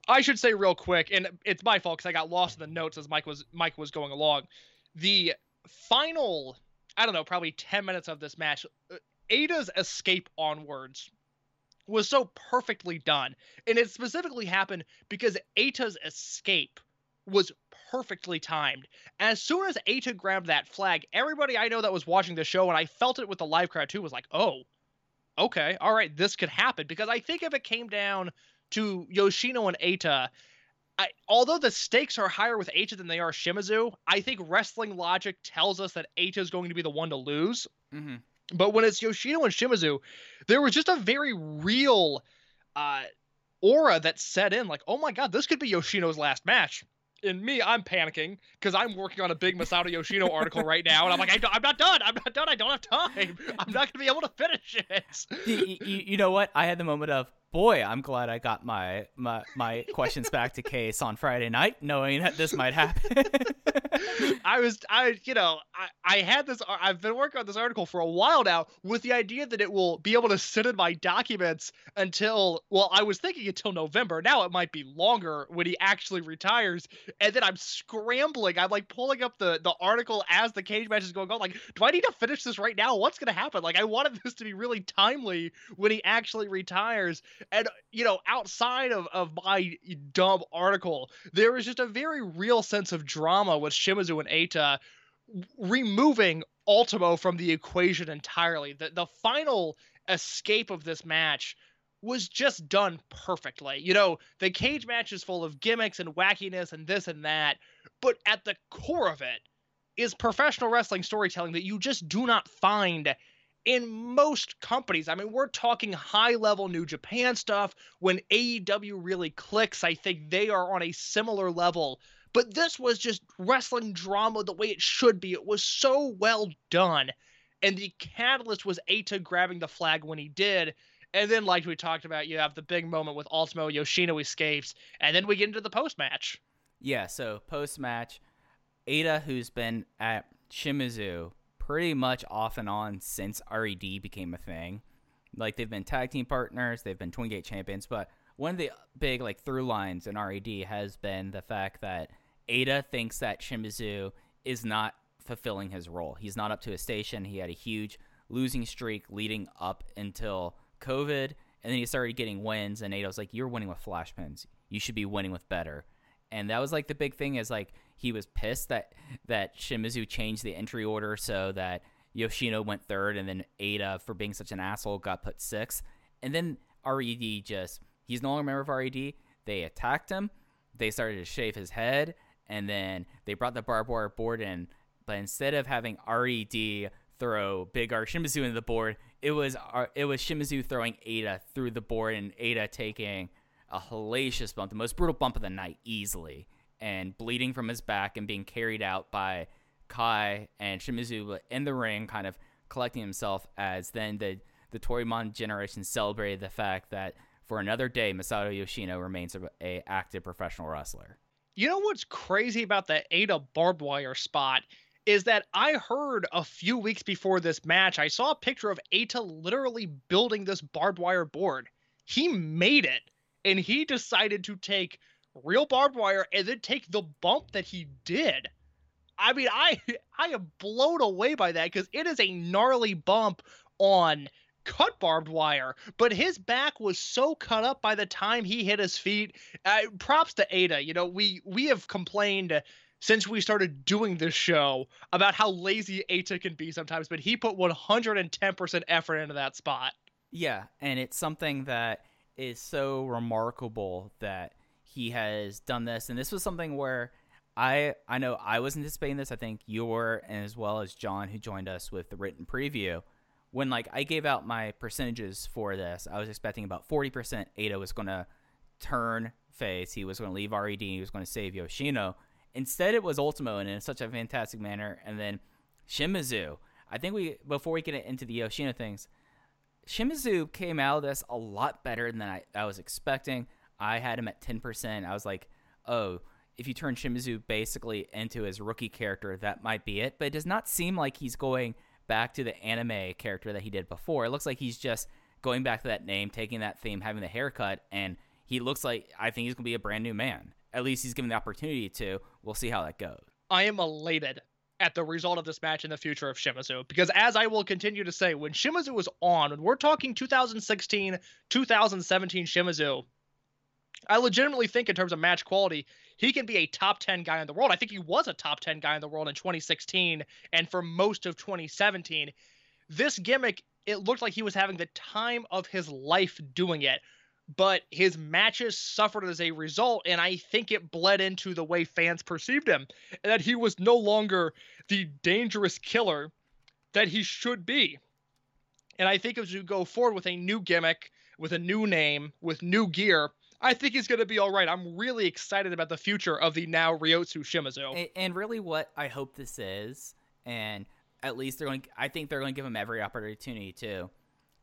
I should say real quick, and it's my fault because I got lost in the notes as Mike was Mike was going along. The final, I don't know, probably ten minutes of this match, uh, Eita's escape onwards was so perfectly done. And it specifically happened because Eita's escape was perfectly timed. As soon as Eita grabbed that flag, everybody I know that was watching the show, and I felt it with the live crowd too, was like, oh, okay, all right, this could happen. Because I think if it came down to Yoshino and Eita, I, although the stakes are higher with Eita than they are Shimizu, I think wrestling logic tells us that Eita is going to be the one to lose. Mm-hmm. But when it's Yoshino and Shimizu, there was just a very real uh, aura that set in. Like, oh my god, this could be Yoshino's last match. And me, I'm panicking because I'm working on a big Masato Yoshino *laughs* article right now, and I'm like, I, am not done. I'm not done. I don't have time. I'm not gonna be able to finish it. you, you, you know what? I had the moment of, boy, I'm glad I got my my, my questions back to Case on Friday night, knowing that this might happen. *laughs* I was, I, you know, I, I had this, I've been working on this article for a while now with the idea that it will be able to sit in my documents until, well, I was thinking until November. Now it might be longer when he actually retires. And then I'm scrambling. I'm like pulling up the, the article as the cage match is going on. Like, do I need to finish this right now? What's going to happen? Like, I wanted this to be really timely when he actually retires. And, you know, outside of, of my dumb article, there was just a very real sense of drama with Shimizu and Eita removing Ultimo from the equation entirely. The the final escape of this match was just done perfectly. You know, the cage match is full of gimmicks and wackiness and this and that, but at the core of it is professional wrestling storytelling that you just do not find in most companies. I mean, we're talking high level New Japan stuff. When AEW really clicks, I think they are on a similar level but this was just wrestling drama the way it should be. It was so well done. And the catalyst was Eita grabbing the flag when he did. And then, like we talked about, you have the big moment with Ultimo Yoshino escapes. And then we get into the post match. yeah, so post match, Eita, who's been at Shimizu pretty much off and on since RED became a thing. Like they've been tag team partners, they've been Twin Gate champions, but one of the big like through lines in RED has been the fact that Eita thinks that Shimizu is not fulfilling his role. He's not up to his station. He had a huge losing streak leading up until COVID, And then he started getting wins, and Eita was like, "You're winning with flash pins. You should be winning with better." And that was like the big thing is like he was pissed that that Shimizu changed the entry order so that Yoshino went third, and then Eita, for being such an asshole, got put sixth. And then Red just he's no longer a member of Red. They attacked him. They started to shave his head, and then they brought the barbed wire board in. But instead of having Red throw Big R Shimizu into the board, it was Ar- it was Shimizu throwing Eita through the board, and Eita taking a hellacious bump, the most brutal bump of the night, easily, and bleeding from his back and being carried out by Kai and Shimizu in the ring, kind of collecting himself as then the the Toryumon generation celebrated the fact that for another day, Masato Yoshino remains a, a active professional wrestler. You know what's crazy about the Eita barbed wire spot is that I heard a few weeks before this match, I saw a picture of Eita literally building this barbed wire board. He made it, and he decided to take real barbed wire and then take the bump that he did. I mean, I *laughs* I am blown away by that because it is a gnarly bump on cut barbed wire, but his back was so cut up by the time he hit his feet. Uh, props to Eita. You know, we we have complained since we started doing this show about how lazy Eita can be sometimes, but he put 110% effort into that spot. Yeah, and it's something that is so remarkable that he has done this, and this was something where. I, I know I was anticipating this. I think you were, and as well as John, who joined us with the written preview when like I gave out my percentages for this, I was expecting about 40% Eita was going to turn face. He was going to leave RED. He was going to save Yoshino. Instead, it was Ultimo and in such a fantastic manner. And then Shimizu. I think we before we get into the Yoshino things, Shimizu came out of this a lot better than I, I was expecting. I had him at 10%. I was like, oh, if you turn Shimizu basically into his rookie character, that might be it. But it does not seem like he's going back to the anime character that he did before. It looks like he's just going back to that name, taking that theme, having the haircut, and he looks like I think he's gonna be a brand new man. At least he's given the opportunity to. We'll see how that goes. I am elated at the result of this match in the future of Shimizu because as I will continue to say, when Shimizu was on, when we're talking 2016, 2017 Shimizu, I legitimately think in terms of match quality, he can be a top 10 guy in the world. I think he was a top 10 guy in the world in 2016 and for most of 2017. This gimmick, it looked like he was having the time of his life doing it, but his matches suffered as a result, and I think it bled into the way fans perceived him, and that he was no longer the dangerous killer that he should be. And I think as you go forward with a new gimmick, with a new name, with new gear, I think he's going to be all right. I'm really excited about the future of the now Ryotsu Shimizu. And, and really, what I hope this is, and at least they're going. I think they're going to give him every opportunity to.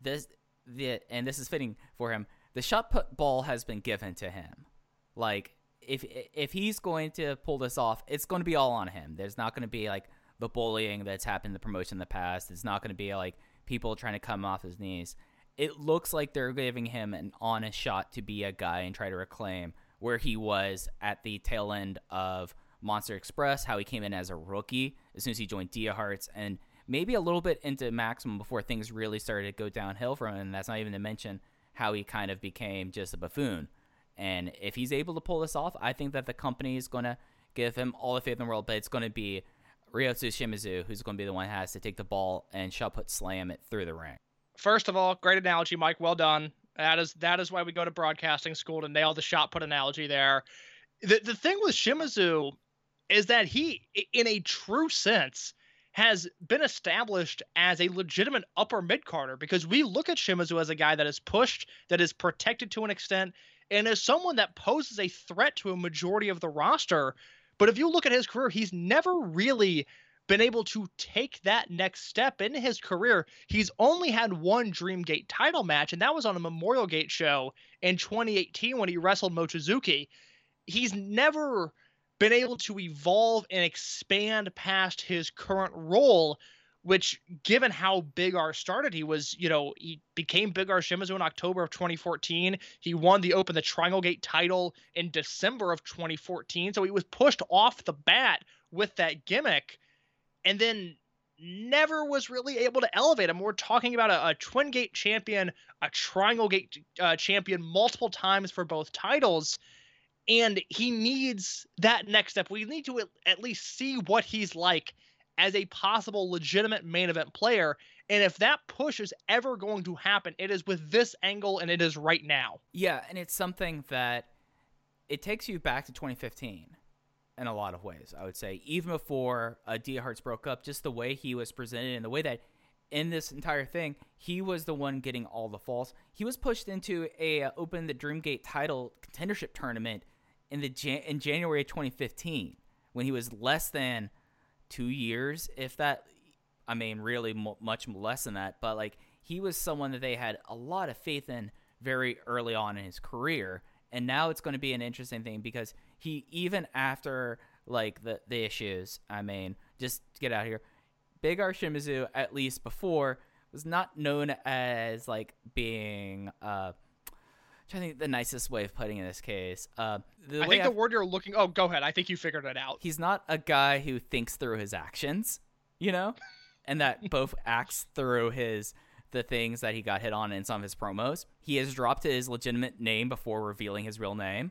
This, the, and this is fitting for him. The shot put ball has been given to him. Like if if he's going to pull this off, it's going to be all on him. There's not going to be like the bullying that's happened in the promotion in the past. It's not going to be like people trying to come off his knees it looks like they're giving him an honest shot to be a guy and try to reclaim where he was at the tail end of Monster Express, how he came in as a rookie as soon as he joined Dia Hearts, and maybe a little bit into Maximum before things really started to go downhill for him. And that's not even to mention how he kind of became just a buffoon. And if he's able to pull this off, I think that the company is going to give him all the faith in the world, but it's going to be Ryotsu Shimizu who's going to be the one who has to take the ball and shot put slam it through the ring. First of all, great analogy, Mike. Well done. That is that is why we go to broadcasting school to nail the shot put analogy there. The the thing with Shimizu is that he, in a true sense, has been established as a legitimate upper mid carder because we look at Shimizu as a guy that is pushed, that is protected to an extent, and as someone that poses a threat to a majority of the roster. But if you look at his career, he's never really been able to take that next step in his career. He's only had one Dreamgate title match, and that was on a Memorial Gate show in 2018 when he wrestled Mochizuki. He's never been able to evolve and expand past his current role, which, given how Big R started, he was, you know, he became Big R Shimizu in October of 2014. He won the Open the Triangle Gate title in December of 2014. So he was pushed off the bat with that gimmick and then never was really able to elevate him. We're talking about a, a Twin Gate champion, a Triangle Gate uh, champion multiple times for both titles. And he needs that next step. We need to at, at least see what he's like as a possible legitimate main event player. And if that push is ever going to happen, it is with this angle and it is right now. Yeah, and it's something that it takes you back to 2015 in a lot of ways. I would say even before uh, Dia Hearts broke up, just the way he was presented and the way that in this entire thing he was the one getting all the falls. He was pushed into a uh, open the Dreamgate title contendership tournament in the Jan- in January of 2015 when he was less than two years, if that. I mean, really mo- much less than that. But like he was someone that they had a lot of faith in very early on in his career and now it's going to be an interesting thing because he even after like the the issues i mean just get out of here big r shimizu at least before was not known as like being uh trying to think the nicest way of putting it in this case uh the I way think the I've- word you're looking. Oh, go ahead. I think you figured it out. he's not a guy who thinks through his actions, you know, and that *laughs* both acts through his the things that he got hit on in some of his promos. He has dropped his legitimate name before revealing his real name,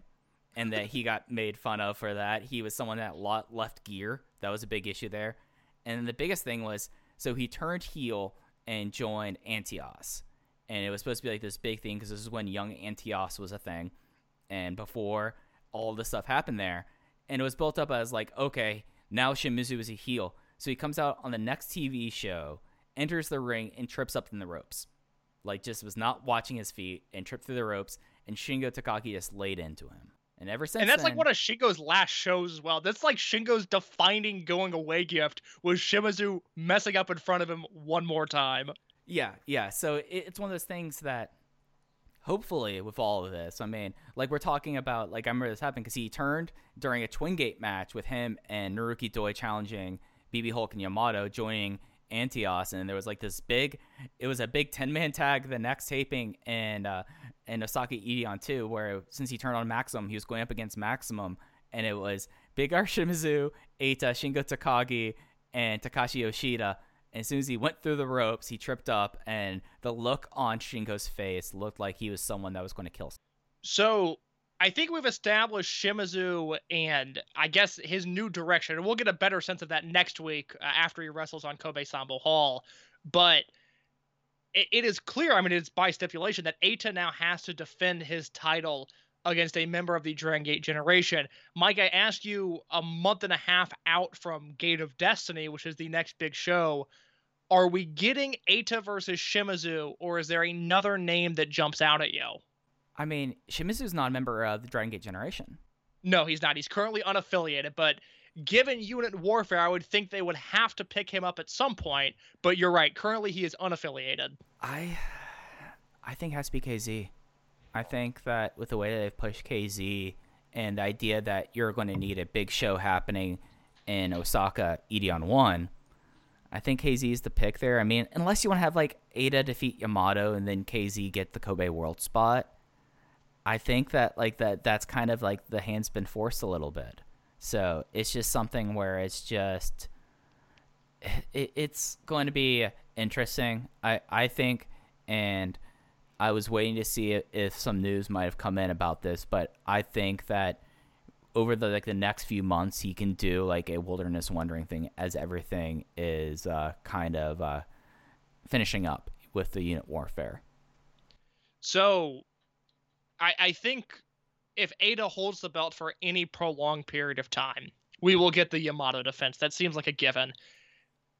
and that he got made fun of for that. He was someone that left gear. That was a big issue there. And the biggest thing was so he turned heel and joined Antios. And it was supposed to be like this big thing because this is when young Antios was a thing. And before all this stuff happened there. And it was built up as like, okay, now Shimizu is a heel. So he comes out on the next TV show, enters the ring, and trips up in the ropes. Like just was not watching his feet and tripped through the ropes, and Shingo Takagi just laid into him. And ever since and that's like one of Shingo's last shows as well. That's like Shingo's defining going away gift was Shimizu messing up in front of him one more time. Yeah, yeah. So it, it's one of those things that hopefully with all of this, I mean, like we're talking about, like I remember this happened because he turned during a Twin Gate match with him and Naruki Doi challenging BB Hulk and Yamato joining Antios, and there was like this big, it was a big ten man tag the next taping, and uh, and Osaka Edion too, where since he turned on Maximum, he was going up against Maximum, and it was Big R Shimizu, Eita, Shingo Takagi, and Takashi Yoshida. And as soon as he went through the ropes, he tripped up, and the look on Shingo's face looked like he was someone that was going to kill. So I think we've established Shimizu and I guess his new direction, and we'll get a better sense of that next week uh, after he wrestles on Kobe Sanbo Hall. But it, it is clear, I mean, it's by stipulation that Eita now has to defend his title against a member of the Dragon Gate generation. Mike, I asked you a month and a half out from Gate of Destiny, which is the next big show. Are we getting Eita versus Shimizu, or is there another name that jumps out at you? I mean, Shimizu's not a member of the Dragon Gate generation. No, he's not. He's currently unaffiliated, but given unit warfare, I would think they would have to pick him up at some point. But you're right. Currently, he is unaffiliated. I, I think it has to be KZ. I think that with the way that they've pushed KZ and the idea that you're going to need a big show happening in Osaka, Edion one, I think KZ is the pick there. I mean, unless you want to have like Eita defeat Yamato and then KZ get the Kobe World spot, I think that like that that's kind of like the hand's been forced a little bit. So it's just something where it's just *sighs* it, it's going to be interesting. I I think, and I was waiting to see if, some news might have come in about this, but I think that over the like the next few months he can do like a wilderness wandering thing as everything is uh, kind of uh, finishing up with the unit warfare. So, I, I think if Eita holds the belt for any prolonged period of time, we will get the Yamato defense. That seems like a given.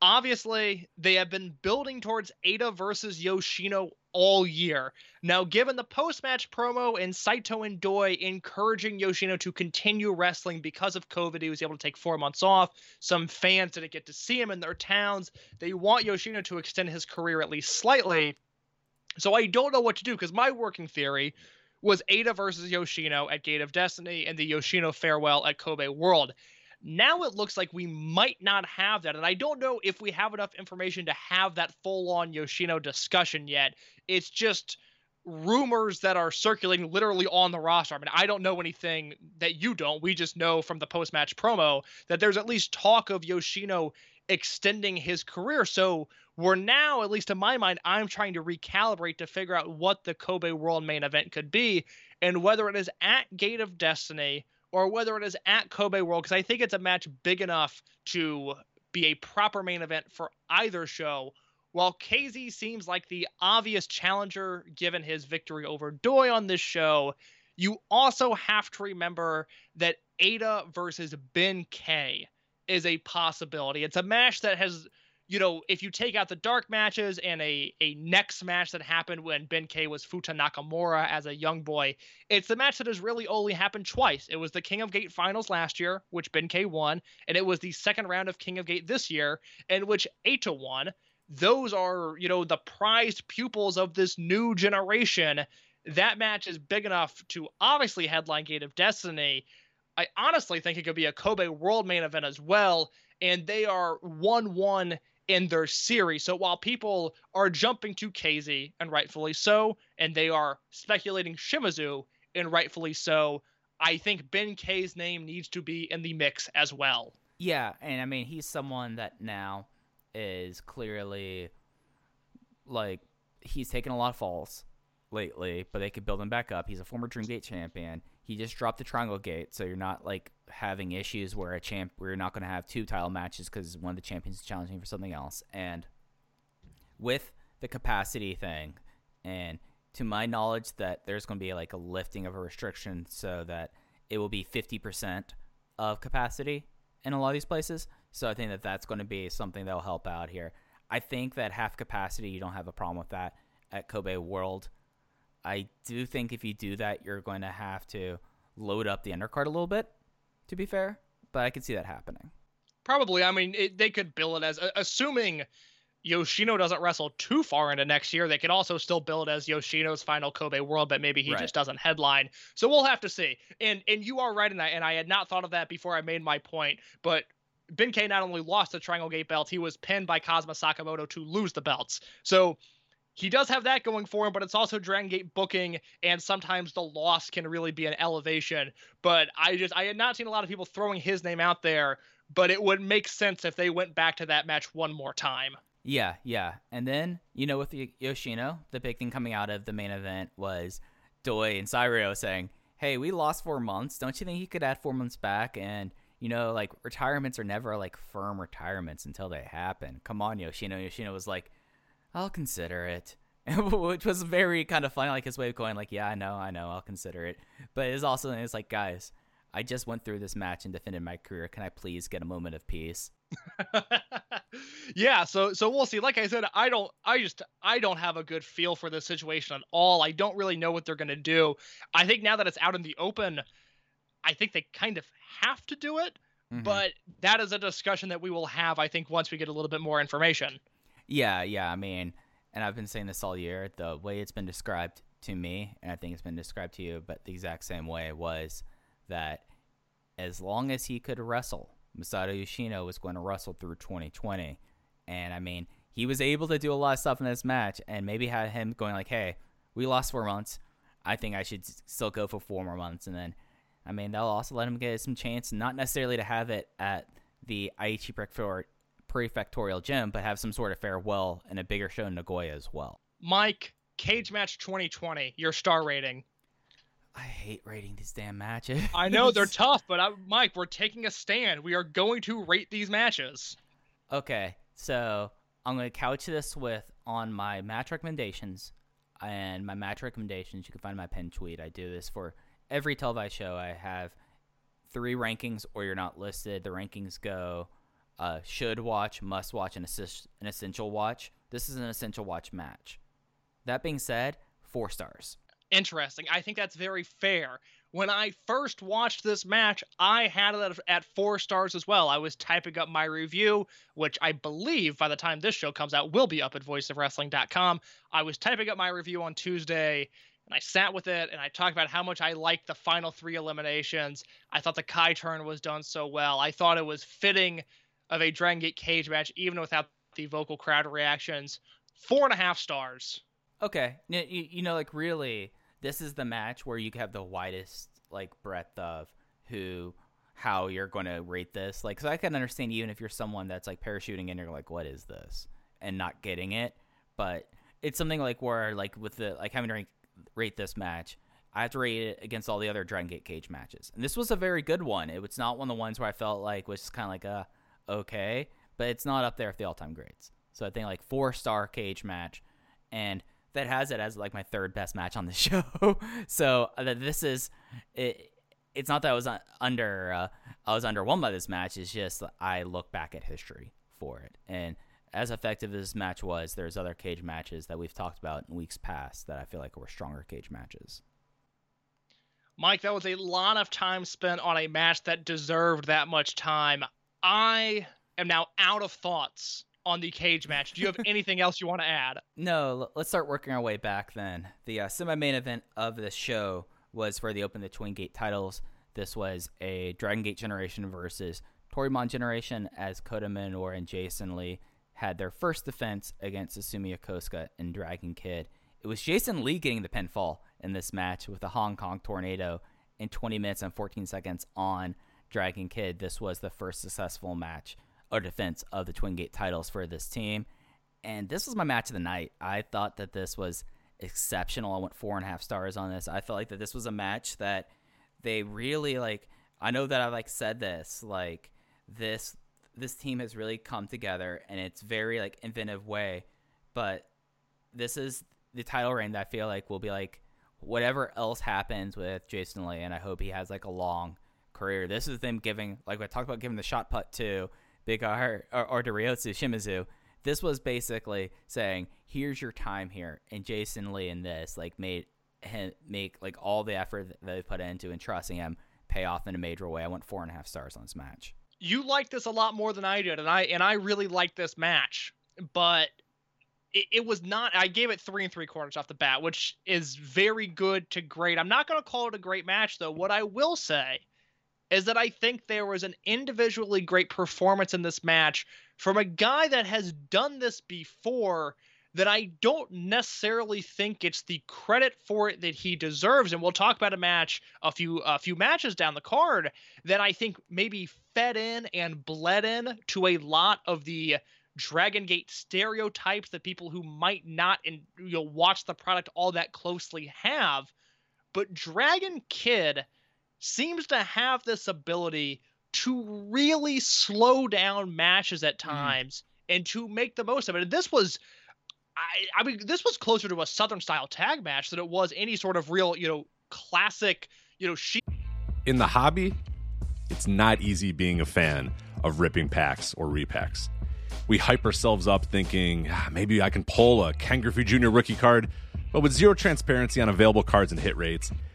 Obviously, they have been building towards Eita versus Yoshino all year. Now, given the post match promo and Saito and Doi encouraging Yoshino to continue wrestling because of COVID, he was able to take four months off. Some fans didn't get to see him in their towns. They want Yoshino to extend his career at least slightly. So I don't know what to do because my working theory was Eita versus Yoshino at Gate of Destiny and the Yoshino farewell at Kobe World. Now it looks like we might not have that, and I don't know if we have enough information to have that full-on Yoshino discussion yet. It's just rumors that are circulating literally on the roster. I mean, I don't know anything that you don't. We just know from the post-match promo that there's at least talk of Yoshino extending his career. So we're now, at least in my mind, I'm trying to recalibrate to figure out what the Kobe World main event could be and whether it is at Gate of Destiny or whether it is at Kobe World, because I think it's a match big enough to be a proper main event for either show. While KZ seems like the obvious challenger given his victory over Doi on this show, you also have to remember that Eita versus Ben-K is a possibility. It's a match that has, you know, if you take out the dark matches and a a next match that happened when Ben-K was Futa Nakamura as a young boy, it's the match that has really only happened twice. It was the King of Gate finals last year, which Ben-K won, and it was the second round of King of Gate this year, in which Eita won. Those are, you know, the prized pupils of this new generation. That match is big enough to obviously headline Gate of Destiny. I honestly think it could be a Kobe World main event as well, and they are 1 1 in their series. So while people are jumping to KZ, and rightfully so, and they are speculating Shimizu, and rightfully so, I think Ben-K's name needs to be in the mix as well. Yeah, and I mean he's someone that now is clearly like he's taken a lot of falls lately, but they could build him back up. He's a former Dream Gate champion. He just dropped the Triangle Gate, so you're not like having issues where a champ where you're not going to have two title matches because one of the champions is challenging for something else. And with the capacity thing, and to my knowledge, that there's going to be like a lifting of a restriction so that it will be 50% of capacity in a lot of these places. So I think that that's going to be something that will help out here. I think that half capacity, you don't have a problem with that at Kobe World. I do think if you do that, you're going to have to load up the undercard a little bit, to be fair, but I could see that happening. Probably. I mean, it, they could bill it as, assuming Yoshino doesn't wrestle too far into next year, they could also still bill it as Yoshino's final Kobe World, but maybe he Right. just doesn't headline. So we'll have to see. And and you are right in that. And I had not thought of that before I made my point. But Ben-K not only lost the Triangle Gate belt, he was pinned by Kazma Sakamoto to lose the belts. So he does have that going for him, but it's also Dragon Gate booking, and sometimes the loss can really be an elevation. But I just I had not seen a lot of people throwing his name out there, but it would make sense if they went back to that match one more time. Yeah, yeah. And then, you know, with Yoshino, the big thing coming out of the main event was Doi and Saito saying, Hey, we lost four months. Don't you think he could add four months back? And, you know, like retirements are never like firm retirements until they happen. Come on, Yoshino. Yoshino was like, I'll consider it. *laughs* Which was very kind of funny, like his way of going, like, yeah, I know, I know, I'll consider it. But it's also, it's like, guys, I just went through this match and defended my career. Can I please get a moment of peace? *laughs* yeah, so so we'll see. Like I said, I don't I just I don't have a good feel for this situation at all. I don't really know what they're going to do. I think now that it's out in the open, I think they kind of have to do it, Mhm. but that is a discussion that we will have I think once we get a little bit more information. Yeah, yeah. I mean, and I've been saying this all year. The way it's been described to me, and I think it's been described to you, but the exact same way was that as long as he could wrestle, Masato Yoshino was going to wrestle through 2020. And I mean, he was able to do a lot of stuff in this match, and maybe had him going like, "Hey, we lost four months. I think I should still go for four more months." And then, I mean, that'll also let him get some chance, not necessarily to have it at the Aichi Prefector- Prefectorial Gym, but have some sort of farewell and a bigger show in Nagoya as well. Mike, Cage Match 2020, your star rating. I hate rating these damn matches. *laughs* I know they're *laughs* tough, but I, Mike, we're taking a stand. We are going to rate these matches. Okay, so I'm going to couch this with on my match recommendations. And my match recommendations, you can find my pinned tweet. I do this for every televised show. I have three rankings, or you're not listed. The rankings go should watch, must watch, and assist, an essential watch. This is an essential watch match. That being said, four stars. interesting. I think that's very fair. When I first watched this match, I had it at- at four stars as well. I was typing up my review, which I believe by the time this show comes out will be up at voiceofwrestling.com. I was typing up my review on Tuesday, and I sat with it and I talked about how much I liked the final three eliminations. I thought the Kai turn was done so well. I thought it was fitting of a Dragon Gate cage match, even without the vocal crowd reactions. Four and a half stars. Okay, you, you, know, like really, this is the match where you have the widest like breadth of who how you're going to rate this. Like, so I can understand even if you're someone that's like parachuting in, you're like, what is this, and not getting it. But it's something like where like with the like having to rank, rate this match. I have to rate it against all the other Dragon Gate cage matches, and this was a very good one. It was not one of the ones where I felt like was kind of like a okay, but it's not up there with the all time greats. So I think like four star cage match, and that has it as like my third best match on the *laughs* show. so uh, that this is it. It's not that I was uh, under uh, I was underwhelmed by this match. It's just I look back at history for it, and as effective as this match was, there's other cage matches that we've talked about in weeks past that I feel like were stronger cage matches. Mike, that was a lot of time spent on a match that deserved that much time. I am now out of thoughts on the cage match. Do you have *laughs* anything else you want to add? No, let's start working our way back then. The uh, semi-main event of the show was for the Open the Twin Gate titles. This was a Dragon Gate Generation versus Toryumon Generation as Kota Minoura and Jason Lee had their first defense against Susumu Yokosuka and Dragon Kid. It was Jason Lee getting the pinfall in this match with a Hong Kong tornado in 20 minutes and 14 seconds on Dragon Kid. This was the first successful match or defense of the Twin Gate titles for this team. And this was my match of the night. I thought that this was exceptional. I went four and a half stars on this. I felt like that this was a match that they really like. I know that I've like said this, like this this team has really come together and it's very like inventive way, but this is the title reign that I feel like will be like whatever else happens with Jason Lee, and I hope he has like a long career. This is them giving like I talked about giving the shot put to Big R or, or to Ryotsu Shimizu. This was basically saying, "Here's your time here," and Jason Lee in this like made him make like all the effort that they put into and trusting him pay off in a major way. I went four and a half stars on this match. You liked this a lot more than I did, and I and I really liked this match, but it, it was not. I gave it three and three quarters off the bat, which is very good to great. I'm not going to call it a great match though. What I will say is that I think there was an individually great performance in this match from a guy that has done this before that I don't necessarily think it's the credit for it that he deserves. And we'll talk about a match a few a few matches down the card that I think maybe fed in and bled in to a lot of the Dragon Gate stereotypes that people who might not and you know watch the product all that closely have. But Dragon Kid seems to have this ability to really slow down matches at times and to make the most of it. And this was I, I mean, this was closer to a Southern style tag match than it was any sort of real, you know, classic, you know, she in the hobby, it's not easy being a fan of ripping packs or repacks. We hype ourselves up thinking "Ah, maybe I can pull a Ken Griffey Jr. rookie card, but with zero transparency on available cards and hit rates,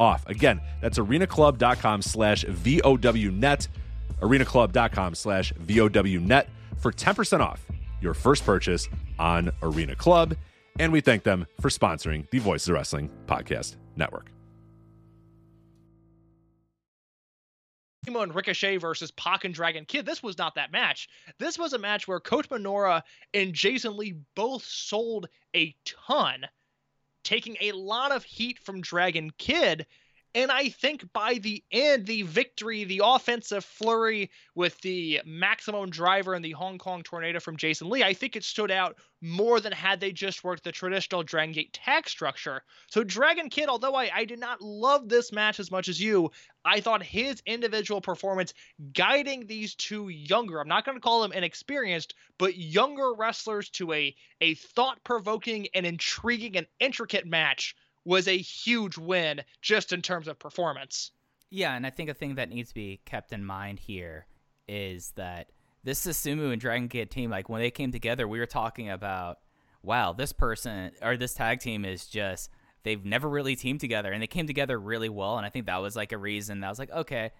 off. Again, that's arenaclub.com slash VOWnet. arenaclub.com slash VOWnet for 10% off your first purchase on Arena Club. And we thank them for sponsoring the Voices of Wrestling Podcast Network. Kimo and Ricochet versus Pac and Dragon Kid. This was not that match. This was a match where Kota Minoura and Jason Lee both sold a ton, taking a lot of heat from Dragon Kid. And I think by the end, the victory, the offensive flurry with the maximum driver and the Hong Kong tornado from Jason Lee, I think it stood out more than had they just worked the traditional Dragon Gate tag structure. So Dragon Kid, although I, I did not love this match as much as you, I thought his individual performance guiding these two younger, I'm not going to call them inexperienced, but younger wrestlers to a, a thought provoking and intriguing and intricate match was a huge win just in terms of performance. Yeah, and I think a thing that needs to be kept in mind here is that this Susumu and Dragon Kid team, like when they came together, we were talking about, wow, this person or this tag team is just they've never really teamed together, and they came together really well. And I think that was like a reason that I was like, okay,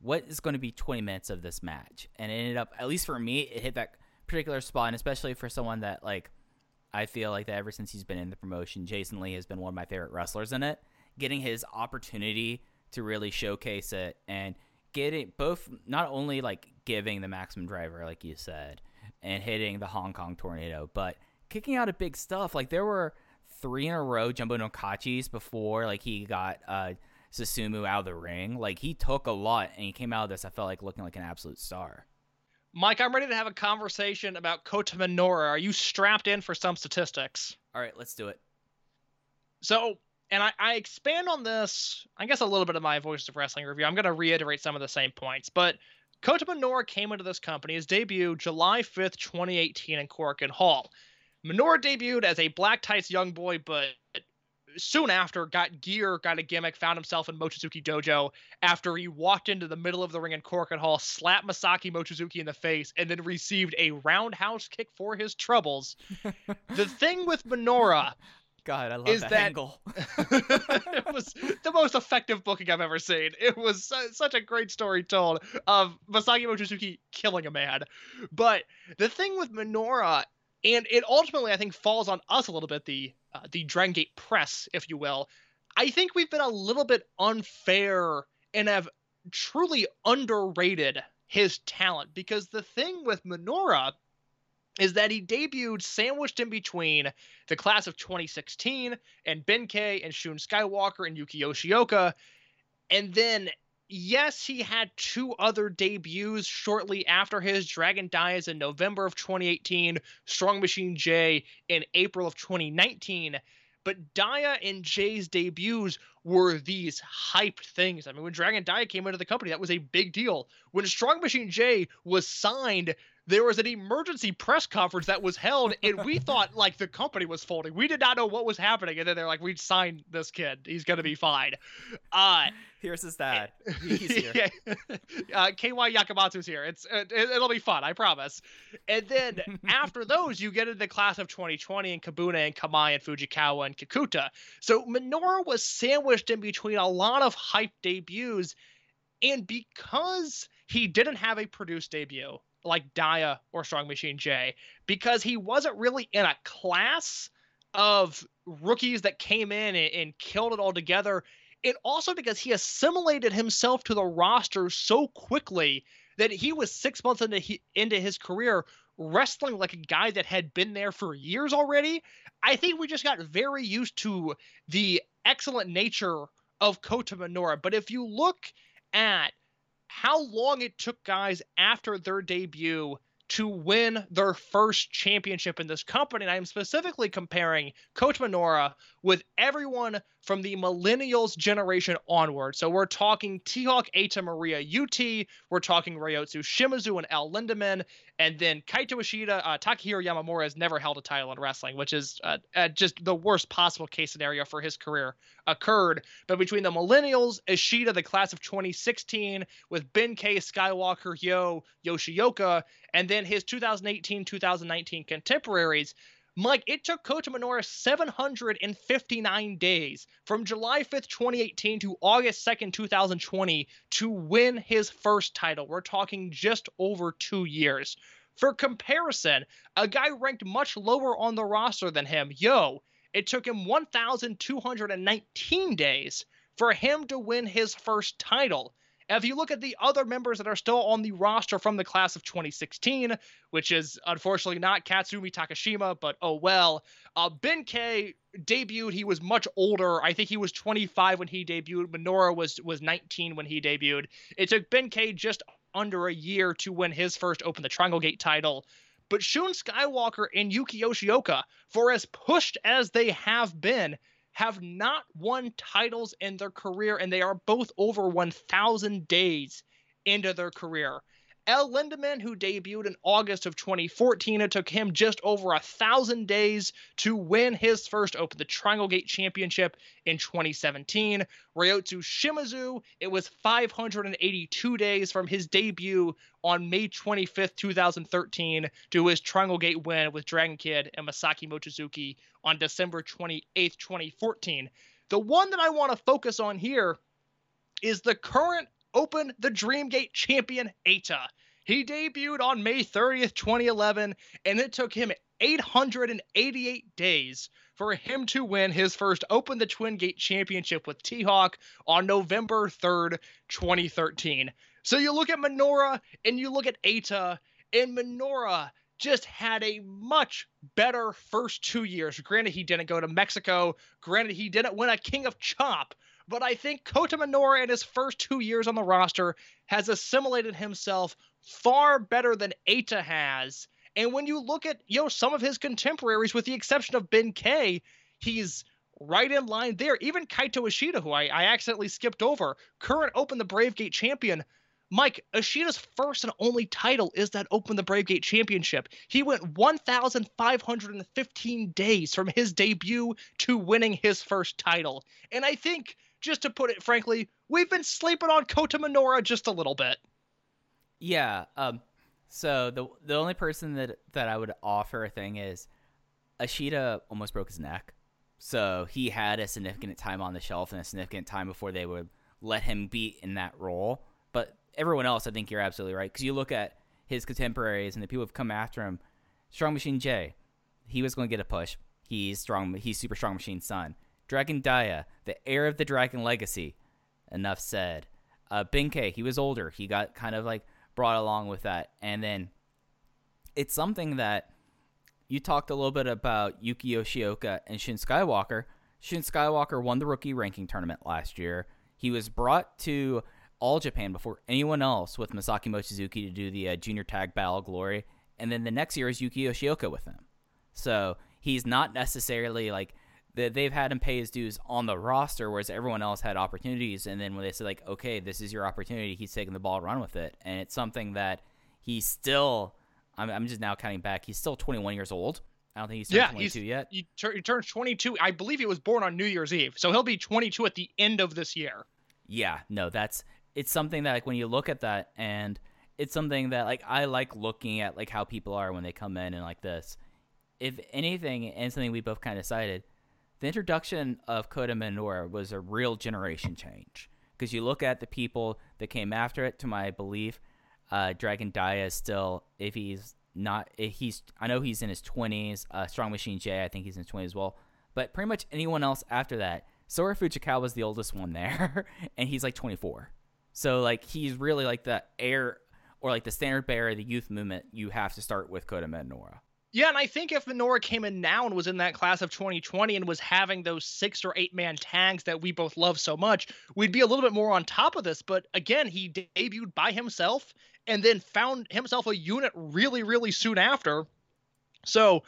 what is going to be 20 minutes of this match? And it ended up, at least for me, it hit that particular spot, and especially for someone that like I feel like that ever since he's been in the promotion, Jason Lee has been one of my favorite wrestlers in it. Getting his opportunity to really showcase it and getting both not only like giving the maximum driver, like you said, and hitting the Hong Kong tornado, but kicking out of big stuff. Like there were three in a row jumbo no kachis before like he got uh Susumu out of the ring. Like he took a lot and he came out of this, I felt like looking like an absolute star. Mike, I'm ready to have a conversation about Kota Minoura. Are you strapped in for some statistics? All right, let's do it. So, and I, I expand on this, I guess, a little bit of my Voices of Wrestling review. I'm going to reiterate some of the same points. But Kota Minoura came into this company, his debut July 5th, 2018, in Korakuen Hall. Minoura debuted as a black tights young boy, but soon after got gear, got a gimmick, found himself in Mochizuki Dojo after he walked into the middle of the ring in Korakuen Hall, slapped Masaki Mochizuki in the face, and then received a roundhouse kick for his troubles. the *laughs* thing with Minoura God, I love Is that, that- angle. *laughs* it was the most effective booking I've ever seen. It was su- such a great story told of Masaki Mochizuki killing a man. But the thing with Minoura, and it ultimately I think falls on us a little bit, the uh, the Dragon Gate press, if you will. I think we've been a little bit unfair and have truly underrated his talent because the thing with Minoura is that he debuted sandwiched in between the class of 2016 and Ben-K and Shun Skywalker and Yuki Yoshioka. And then, yes, he had two other debuts shortly after his Dragon Dia's in November of 2018, Strong Machine J in April of 2019. But Dia and Jay's debuts were these hyped things. I mean, when Dragon Dia came into the company, that was a big deal. When Strong Machine J was signed, there was an emergency press conference that was held, and we thought like the company was folding. We did not know what was happening, and then they're like, "We signed this kid. He's gonna be fine." Uh, Here's his dad. *laughs* He's here. yeah. *laughs* uh, KY Wakamatsu's here. It's it, it'll be fun, I promise. And then *laughs* after those, you get into the class of 2020 and Kabuna and Kamai and Fujikawa and Kikuta. So Minoura was sandwiched in between a lot of hype debuts, and because he didn't have a produced debut like Dia or Strong Machine J, because he wasn't really in a class of rookies that came in and, and killed it all together and also because he assimilated himself to the roster so quickly that he was six months into he, into his career wrestling like a guy that had been there for years already. I think we just got very used to the excellent nature of Kota Minoura. But if you look at how long it took guys after their debut to win their first championship in this company. And I'm specifically comparing Kota Minoura with everyone from the millennials generation onward. So we're talking T-Hawk, Eita, Maria, UT. We're talking Ryotsu Shimizu and El Lindaman. And then Kaito Ishida, uh, Takehiro Yamamura has never held a title in wrestling, which is uh, uh, just the worst possible case scenario for his career occurred. But between the millennials, Ishida, the class of 2016, with Ben K, Skywalker, Yo, Yoshioka, and then his 2018 2019 contemporaries, Mike, it took Kota Minoura 759 days from July 5th, 2018 to August 2nd, 2020 to win his first title. We're talking just over two years. For comparison, a guy ranked much lower on the roster than him, Yo, it took him 1,219 days for him to win his first title. If you look at the other members that are still on the roster from the class of 2016, which is unfortunately not Katsumi Takashima, but oh well. Uh, Ben-K debuted. He was much older. I think he was 25 when he debuted. Minoura was was 19 when he debuted. It took Ben-K just under a year to win his first Open the Triangle Gate title. But Shun Skywalker and Yuki Yoshioka, for as pushed as they have been, have not won titles in their career, and they are both over 1,000 days into their career. El Lindaman, who debuted in August of 2014, it took him just over a thousand days to win his first Open the Triangle Gate Championship in 2017. Ryotsu Shimizu, it was 582 days from his debut on May 25th, 2013, to his Triangle Gate win with Dragon Kid and Masaki Mochizuki on December 28th, 2014. The one that I want to focus on here is the current Open the Dreamgate champion Eita. He debuted on May 30th, 2011, and it took him 888 days for him to win his first Open the Twin Gate championship with T Hawk on November 3rd, 2013. So you look at Minoura and you look at Eita, and Minoura just had a much better first two years. Granted, he didn't go to Mexico. Granted, he didn't win a King of Chop. But I think Kota Minoura in his first two years on the roster has assimilated himself far better than Eita has. And when you look at you know some of his contemporaries, with the exception of Ben-K, he's right in line there. Even Kaito Ishida, who I, I accidentally skipped over, current Open the Brave Gate champion. Mike, Ishida's first and only title is that Open the Brave Gate Championship. He went 1,515 days from his debut to winning his first title. And I think, just to put it frankly, we've been sleeping on Kota Minoura just a little bit. Yeah. Um. So the the only person that that I would offer a thing is Ashita almost broke his neck. So he had a significant time on the shelf and a significant time before they would let him be in that role. Everyone else, I think you're absolutely right because you look at his contemporaries and the people who've come after him. Strong Machine J, he was going to get a push. He's strong. He's Super Strong Machine's son. Dragon Dia, the heir of the Dragon Legacy. Enough said. Uh, he was older. He got kind of like brought along with that, and then it's something that you talked a little bit about Yuki Yoshioka and Shun Skywalker. Shun Skywalker won the rookie ranking tournament last year. He was brought to All Japan before anyone else with Masaki Mochizuki to do the uh, Junior Tag Battle Glory, and then the next year is Yuki Yoshioka with him. So he's not necessarily like that. They've had him pay his dues on the roster, whereas everyone else had opportunities. And then when they said like, "Okay, this is your opportunity," he's taking the ball, run with it, and it's something that he's still. I'm, I'm just now counting back. He's still 21 years old. I don't think he's turned Yeah, 22 he's- yet. He, tur- he turns 22. I believe he was born on New Year's Eve, so he'll be 22 at the end of this year. Yeah, no, that's it's something that like when you look at that and it's something that like I like looking at like how people are when they come in and like this. If anything, and something we both kind of cited, the introduction of Kota Minoura was a real generation change because you look at the people that came after it. To my belief, uh, Dragon Dia is still if he's not if he's I know he's in his twenties. Uh, Strong Machine J, I think he's in his twenties as well. But pretty much anyone else after that, Sora Fujikawa was the oldest one there, *laughs* and he's like 24. So like he's really like the heir or like the standard bearer of the youth movement. You have to start with Kota Minoura. Yeah, and I think if Minoura came in now and was in that class of 2020 and was having those six or eight man tags that we both love so much, we'd be a little bit more on top of this. But again, he debuted by himself and then found himself a unit really, really soon after. So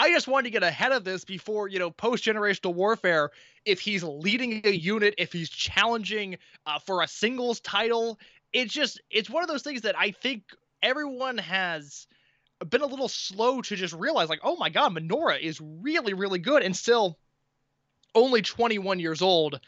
I just wanted to get ahead of this before, you know, post generational warfare. If he's leading a unit, if he's challenging uh, for a singles title, it's just, it's one of those things that I think everyone has been a little slow to just realize, like, oh my God, Minoura is really, really good and still only 21 years old,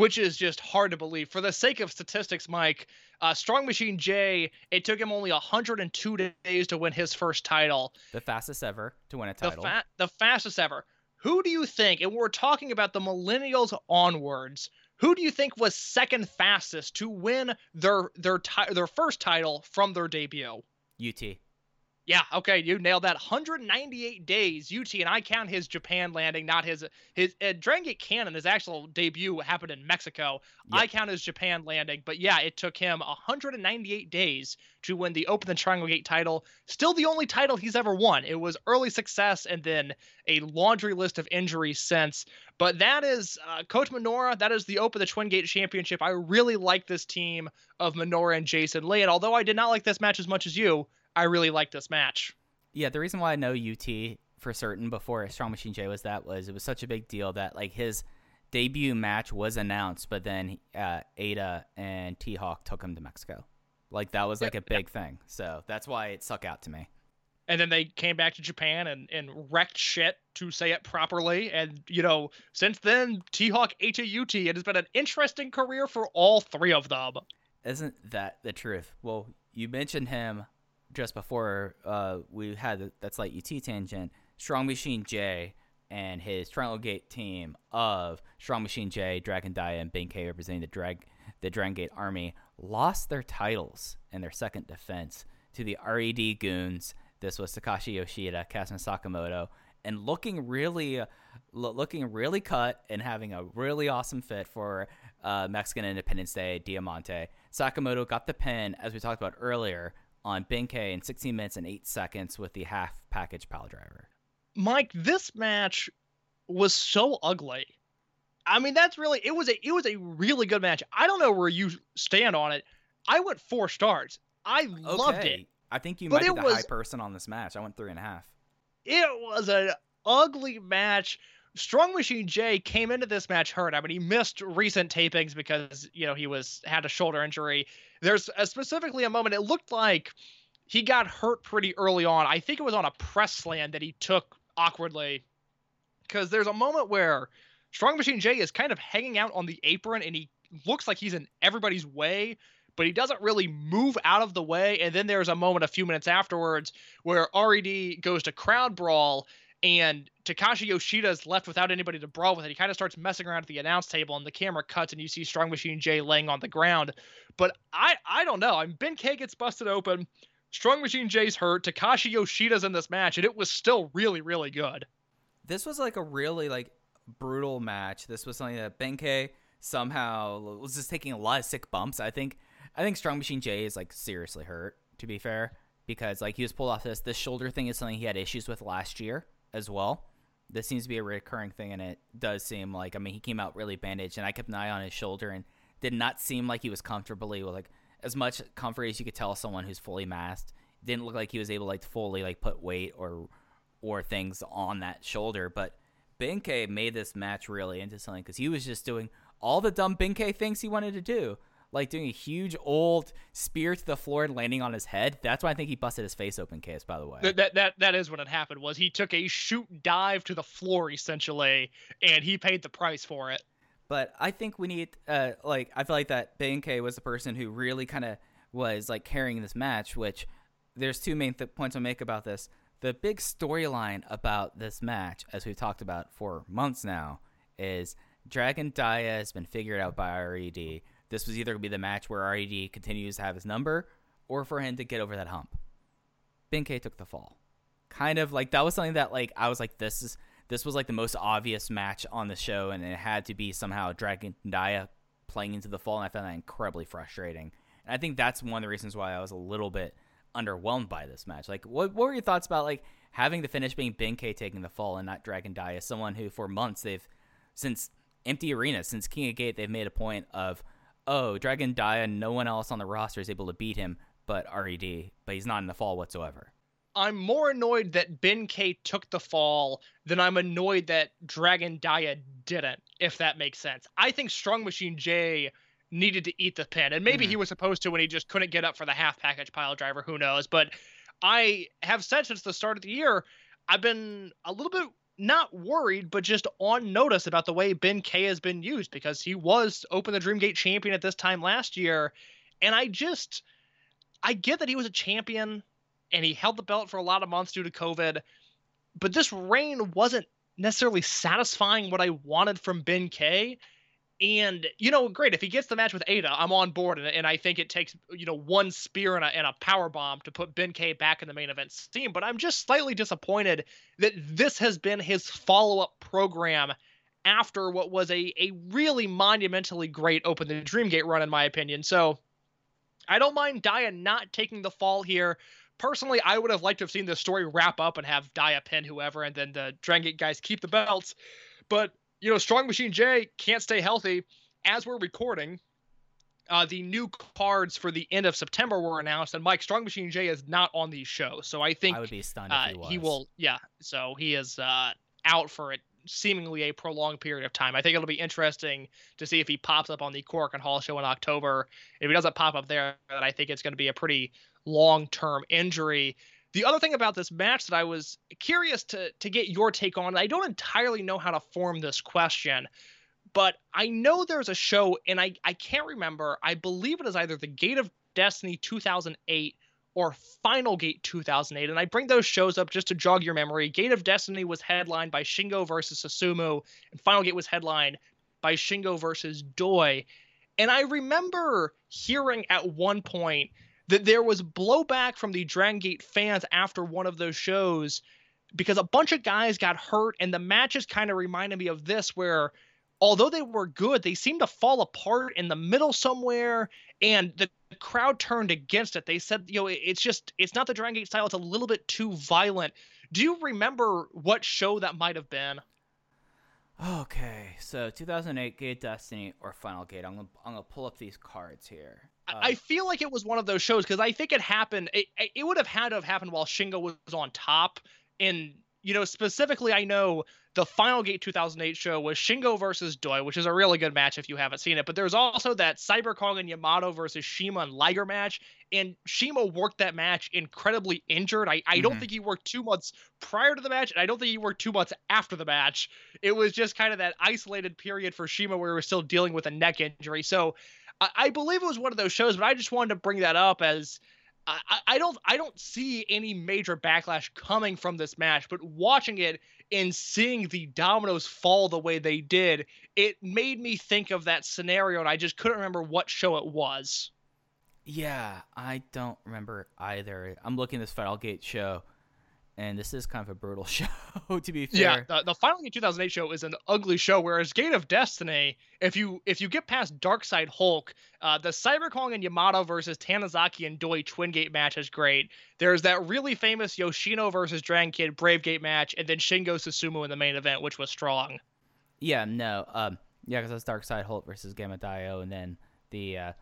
which is just hard to believe. For the sake of statistics, Mike, uh, Strong Machine J, it took him only 102 days to win his first title The fastest ever to win a the title. fa- the fastest ever. Who do you think? And we're talking about the millennials onwards. Who do you think was second fastest to win their their ti- their first title from their debut? UT. Yeah, okay, you nailed that. 198 days. UT and I count his Japan landing, not his his uh, Dragon Gate Cannon. His actual debut happened in Mexico. I count his Japan landing, but yeah, it took him 198 days to win the Open the Triangle Gate title. Still the only title he's ever won. It was early success and then a laundry list of injuries since. But that is uh, Kota Minoura. That is the Open the Twin Gate Championship. I really like this team of Minoura and Jason Lee. And although I did not like this match as much as you, I really like this match. Yeah, the reason why I know UT for certain before Strong Machine J was that was it was such a big deal that like his debut match was announced, but then uh, Eita and T Hawk took him to Mexico. Like that was like a big thing. So that's why it stuck out to me. And then they came back to Japan and, and wrecked shit, to say it properly. And, you know, since then, T Hawk ate a UT. It has been an interesting career for all three of them. Isn't that the truth? Well, you mentioned him just before uh, we had that slight UT tangent. Strong Machine J and his Triangle Gate team of Strong Machine J, Dragon Dia, and Ben-K representing the Drag the Dragon Gate Army lost their titles in their second defense to the RED Goons. This was Takashi Yoshida, Kazma Sakamoto, and looking really, lo- looking really cut and having a really awesome fit for uh, Mexican Independence Day Diamante. Sakamoto got the pin, as we talked about earlier, on Ben-K in 16 minutes and 8 seconds with the half package pile driver. Mike, this match was so ugly. I mean, that's really it was a it was a really good match. I don't know where you stand on it. I went four stars. I loved it. I think you But might be the high person on this match. I went three and a half. It was an ugly match. Strong Machine J came into this match hurt. I mean, he missed recent tapings because you know he was had a shoulder injury. There's a, specifically a moment. It looked like he got hurt pretty early on. I think it was on a press slam that he took awkwardly. Because there's a moment where Strong Machine J is kind of hanging out on the apron and he looks like he's in everybody's way, but he doesn't really move out of the way. And then there's a moment a few minutes afterwards where RED goes to crowd brawl and Takashi Yoshida is left without anybody to brawl with. It. He kind of starts messing around at the announce table, and the camera cuts, and you see Strong Machine J laying on the ground. But I, I don't know. I mean, Ben-K gets busted open. Strong Machine J's hurt. Takashi Yoshida's in this match, and it was still really, really good. This was like a really like brutal match. This was something that Ben-K somehow was just taking a lot of sick bumps. I think I think Strong Machine J is like seriously hurt, to be fair, because like he was pulled off this. This shoulder thing is something he had issues with last year as well. This seems to be a recurring thing, and it does seem like I mean he came out really bandaged, and I kept an eye on his shoulder and did not seem like he was comfortably like as much comfort as you could tell someone who's fully masked. Didn't look like he was able to like fully like put weight or or things on that shoulder. But Ben-K made this match really into something because he was just doing all the dumb Ben-K things he wanted to do, like doing a huge old spear to the floor and landing on his head. That's why I think he busted his face open. Case, by the way. That, that that that is what had happened. Was he took a shoot dive to the floor essentially, and he paid the price for it. But I think we need, uh, like, I feel like that Ben-K was the person who really kind of was like carrying this match. Which there's two main th- points I'll make about this. The big storyline about this match, as we've talked about for months now, is Dragon Dia has been figured out by RED. This was either going to be the match where RED continues to have his number, or for him to get over that hump. Ben-K took the fall. Kind of like that was something that like I was like this is this was like the most obvious match on the show, and it had to be somehow Dragon Dia playing into the fall, and I found that incredibly frustrating. And I think that's one of the reasons why I was a little bit underwhelmed by this match. Like, what, what were your thoughts about like having the finish being Ben-K taking the fall and not Dragon Dia? Someone who for months they've since Empty Arena, since King of Gate, they've made a point of oh Dragon Dia, no one else on the roster is able to beat him but RED, but he's not in the fall whatsoever. I'm more annoyed that Ben-K took the fall than I'm annoyed that Dragon Dia didn't, if that makes sense. I think Strong Machine J needed to eat the pin, and maybe he mm-hmm. was supposed to when he just couldn't get up for the half package pile driver, who knows. But I have said since the start of the year, I've been a little bit not worried, but just on notice about the way Ben-K has been used because he was Open the Dreamgate champion at this time last year. And I just, I get that he was a champion and he held the belt for a lot of months due to COVID, but this reign wasn't necessarily satisfying what I wanted from Ben-K. And you know, great if he gets the match with Eita, I'm on board, and, and I think it takes you know one spear and a, and a power bomb to put Ben-K back in the main event scene. But I'm just slightly disappointed that this has been his follow up program after what was a a really monumentally great Open the Dreamgate run, in my opinion. So I don't mind Dia not taking the fall here. Personally, I would have liked to have seen the story wrap up and have Dia pin whoever, and then the Dreamgate guys keep the belts. But you know, Strong Machine J can't stay healthy. As we're recording, uh, the new cards for the end of September were announced, and Mike Strong Machine J is not on the show. So I think I would be stunned uh, if he was. he will, yeah. So he is uh, out for it seemingly a prolonged period of time. I think it'll be interesting to see if he pops up on the Korakuen Hall show in October. If he doesn't pop up there, then I think it's going to be a pretty long-term injury. The other thing about this match that I was curious to to get your take on, I don't entirely know how to form this question, but I know there's a show and I I can't remember. I believe it is either the Gate of Destiny 2008 or Final Gate 2008. And I bring those shows up just to jog your memory. Gate of Destiny was headlined by Shingo versus Susumu, and Final Gate was headlined by Shingo versus Doi. And I remember hearing at one point that there was blowback from the Dragon Gate fans after one of those shows because a bunch of guys got hurt, and the matches kind of reminded me of this, where although they were good, they seemed to fall apart in the middle somewhere, and the crowd turned against it. They said, you know, it's just, it's not the Dragon Gate style, it's a little bit too violent. Do you remember what show that might have been? Okay, so 2008 Gate Destiny or Final Gate. I'm gonna I'm gonna pull up these cards here. Uh, I feel like it was one of those shows because I think it happened. It, it would have had to have happened while Shingo was on top. And you know, specifically, I know the Final Gate 2008 show was Shingo versus Doi, which is a really good match if you haven't seen it. But there's also that Cyber Kong and Yamato versus CIMA and Liger match, and CIMA worked that match incredibly injured. I, I don't Mhm. think he worked two months prior to the match, and I don't think he worked two months after the match. It was just kind of that isolated period for CIMA where he was still dealing with a neck injury. So I, I believe it was one of those shows, but I just wanted to bring that up as I, I- don't I don't see any major backlash coming from this match, but watching it and seeing the dominoes fall the way they did, it made me think of that scenario, and I just couldn't remember what show it was. Yeah, I don't remember either. I'm looking this Final Gate show, and this is kind of a brutal *laughs* show, to be fair. Yeah, the, the Final Gate 2008 show is an ugly show, whereas Gate of Destiny, if you if you get past Darkside Hulk, uh, the Cyber Kong and Yamato versus Tanizaki and Doi Twin Gate match is great. There's that really famous Yoshino versus Dragon Kid Brave Gate match, and then Shingo Susumu in the main event, which was strong. Yeah, no. Um, yeah, because that's Dark Side Hulk versus Gamma Dio, and then the uh,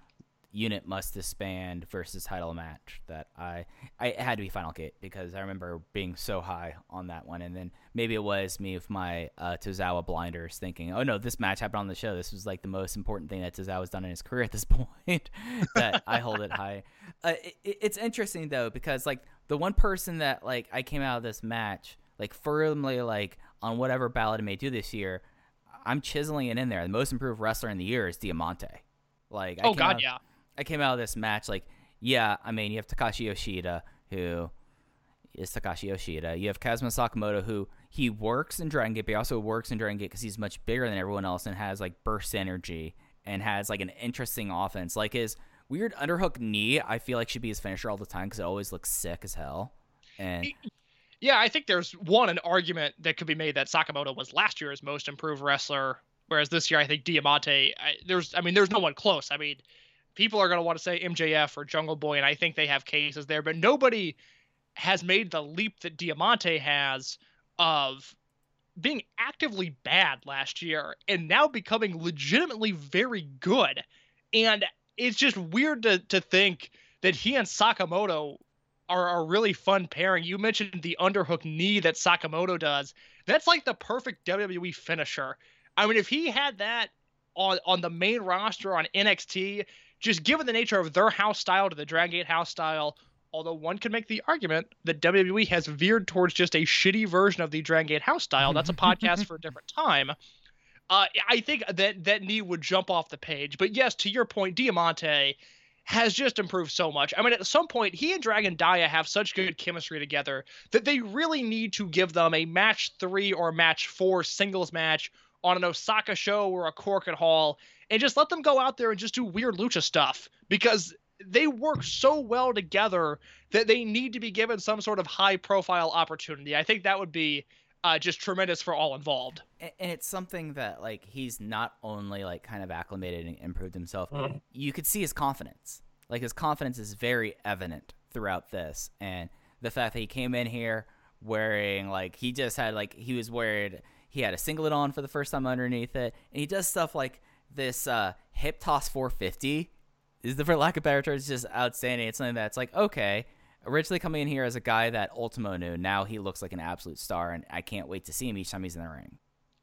unit must disband versus title match that I I it had to be Final Gate because I remember being so high on that one, and then maybe it was me with my uh, Tozawa blinders thinking, oh no, this match happened on the show. This was like the most important thing that Tozawa's done in his career at this *laughs* point. *laughs* that I hold it high. Uh, it, it- it's interesting though because like the one person that like I came out of this match like firmly like on whatever ballot it may do this year. I'm chiseling it in there. The most improved wrestler in the year is Diamante. Like, I Oh God, out- yeah. I came out of this match like, yeah, I mean, you have Takashi Yoshida, who is Takashi Yoshida. You have Kazuma Sakamoto, who he works in Dragon Gate, but he also works in Dragon Gate because he's much bigger than everyone else and has like burst energy and has like an interesting offense. Like his weird underhook knee, I feel like should be his finisher all the time because it always looks sick as hell. And Yeah, I think there's one an argument that could be made that Sakamoto was last year's most improved wrestler, whereas this year I think Diamante. I, there's, I mean, there's no one close. I mean, people are going to want to say MJF or Jungle Boy, and I think they have cases there, but nobody has made the leap that Diamante has of being actively bad last year and now becoming legitimately very good. And it's just weird to to think that he and Sakamoto are a really fun pairing. You mentioned the underhook knee that Sakamoto does. That's like the perfect WWE finisher. I mean, if he had that on on the main roster on NXT, just given the nature of their house style to the Dragon Gate house style, although one could make the argument that WWE has veered towards just a shitty version of the Dragon Gate house style. That's a podcast for a different *laughs* time. Uh, I think that that knee would jump off the page. But yes, to your point, Diamante has just improved so much. I mean, at some point, he and Dragon Dia have such good chemistry together that they really need to give them a match three or match four singles match on an Osaka show or a Korakuen Hall and just let them go out there and just do weird lucha stuff because they work so well together that they need to be given some sort of high profile opportunity. I think that would be uh, just tremendous for all involved. And it's something that like he's not only like kind of acclimated and improved himself you could see his confidence like his confidence is very evident throughout this and the fact that he came in here wearing like he just had like he was wearing he had a singlet on for the first time underneath it and he does stuff like this uh hip toss 450 is the for lack of better terms just outstanding it's something that's like okay originally coming in here as a guy that ultimo knew now he looks like an absolute star and i can't wait to see him each time he's in the ring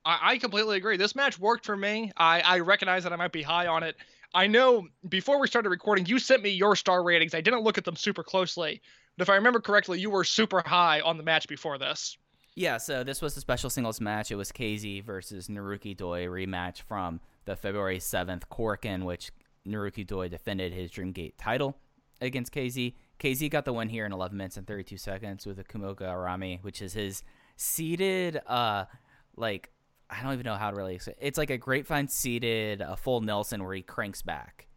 I, I completely agree. This match worked for me. I, I recognize that I might be high on it. I know before we started recording, you sent me your star ratings. I didn't look at them super closely, but if I remember correctly, you were super high on the match before this. Yeah, so this was a special singles match. It was KZ versus Naruki Doi rematch from the February 7th Korakuen, which Naruki Doi defended his Dreamgate title against KZ. KZ got the win here in 11 minutes and 32 seconds with a Kumoga Arami, which is his seated, uh, like, I don't even know how to really explain It's like a grapevine seated, a full Nelson where he cranks back,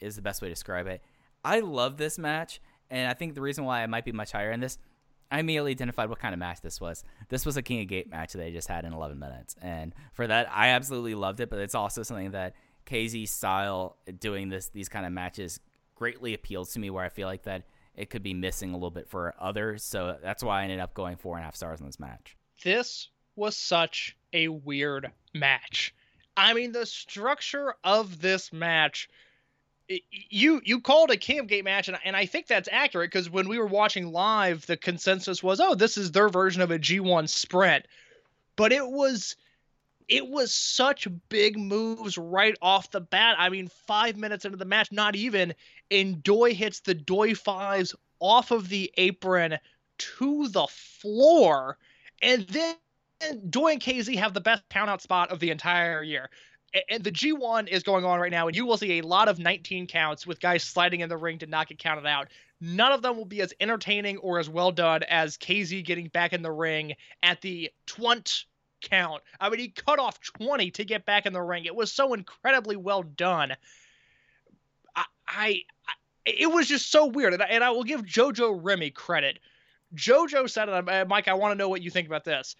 is the best way to describe it. I love this match, and I think the reason why I might be much higher in this I immediately identified what kind of match this was. This was a King of Gate match that they just had in 11 minutes, and for that, I absolutely loved it. But it's also something that KZ style doing this these kind of matches greatly appeals to me, where I feel like that it could be missing a little bit for others. So that's why I ended up going four and a half stars on this match. This was such a weird match. I mean, the structure of this match. You you called a King of Gate match, and, and I think that's accurate because when we were watching live, the consensus was, oh, this is their version of a G1 sprint. But it was it was such big moves right off the bat. I mean, five minutes into the match, not even, and Doi hits the Doi fives off of the apron to the floor, and then Doi and KZ have the best count out spot of the entire year. And the G1 is going on right now, and you will see a lot of 19 counts with guys sliding in the ring to not get counted out. None of them will be as entertaining or as well done as KZ getting back in the ring at the 20 count. I mean, he cut off 20 to get back in the ring. It was so incredibly well done. I, I, I it was just so weird, and I, and I will give JoJo Remy credit. JoJo said it, uh, Mike. I want to know what you think about this.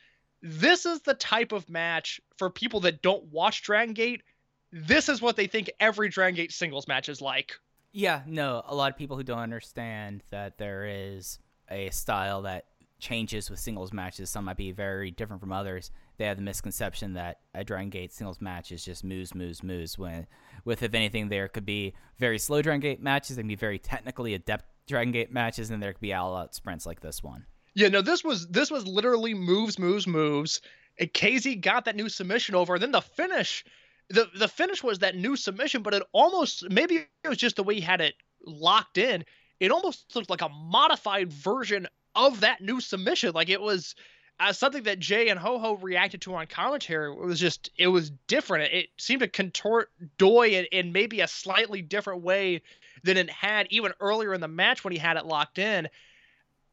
This is the type of match for people that don't watch Dragon Gate. This is what they think every Dragon Gate singles match is like. Yeah, no, a lot of people who don't understand that there is a style that changes with singles matches. Some might be very different from others. They have the misconception that a Dragon Gate singles match is just moves, moves, moves. When, with if anything, there could be very slow Dragon Gate matches. There can be very technically adept Dragon Gate matches, and there could be all-out sprints like this one. Yeah, no, this was this was literally moves, moves, moves. And KZ got that new submission over, and then the finish, the the finish was that new submission, but it almost maybe it was just the way he had it locked in. It almost looked like a modified version of that new submission. Like it was uh, something that Jay and Ho Ho reacted to on commentary. It was just it was different. It seemed to contort Doi in, in maybe a slightly different way than it had even earlier in the match when he had it locked in.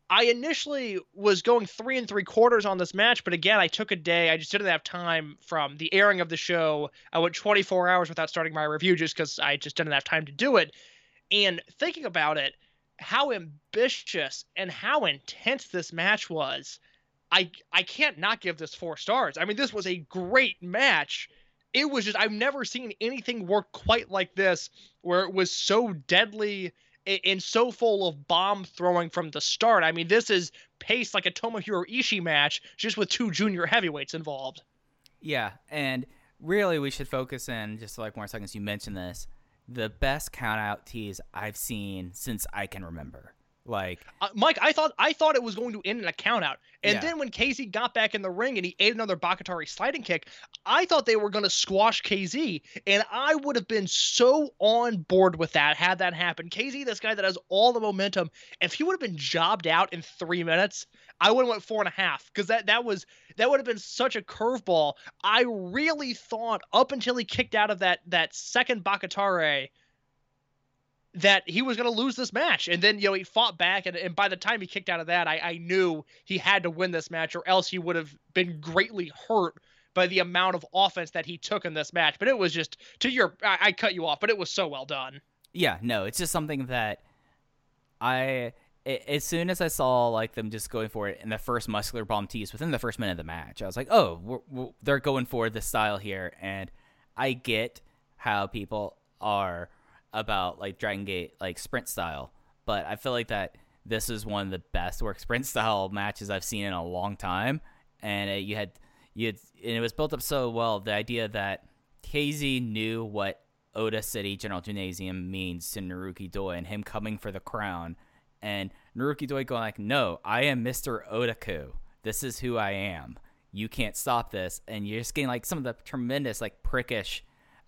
I initially was going three and three quarters on this match, but again, I took a day. I just didn't have time from the airing of the show. I went 24 hours without starting my review just because I just didn't have time to do it. And thinking about it, how ambitious and how intense this match was, I I can't not give this four stars. I mean, this was a great match. It was just I've never seen anything work quite like this, where it was so deadly and so full of bomb throwing from the start. I mean, this is paced like a Tomohiro Ishii match, just with two junior heavyweights involved. Yeah, and really, we should focus in just like more seconds. You mentioned this, the best count out tees I've seen since I can remember. Like, Uh, Mike, I thought I thought it was going to end in a countout, and Yeah. then when KZ got back in the ring and he ate another Bakatare sliding kick, I thought they were going to squash KZ, and I would have been so on board with that had that happened. KZ, this guy that has all the momentum, if he would have been jobbed out in three minutes, I would have went four and a half because that that was that would have been such a curveball. I really thought up until he kicked out of that that second Bakatare that he was going to lose this match. And then, you know, he fought back. And, and by the time he kicked out of that, I, I knew he had to win this match or else he would have been greatly hurt by the amount of offense that he took in this match. But it was just, to your, I, I cut you off, but it was so well done. yeah, no, it's just something that I. a- As soon as I saw like them just going for it in the first muscular bomb tease within the first minute of the match, I was like, "Oh, we're, we're, they're going for this style here." And I get how people are about like Dragon Gate like sprint style, but I feel like that this is one of the best work *laughs* sprint style matches I've seen in a long time. And uh, you had you had, and it was built up so well. The idea that KZ knew what Ota City General Gymnasium means to Naruki Doi and him coming for the crown, and Naruki Doi going like, "No, I am Mister Otaku. This is who I am. You can't stop this." And you're just getting like some of the tremendous like prickish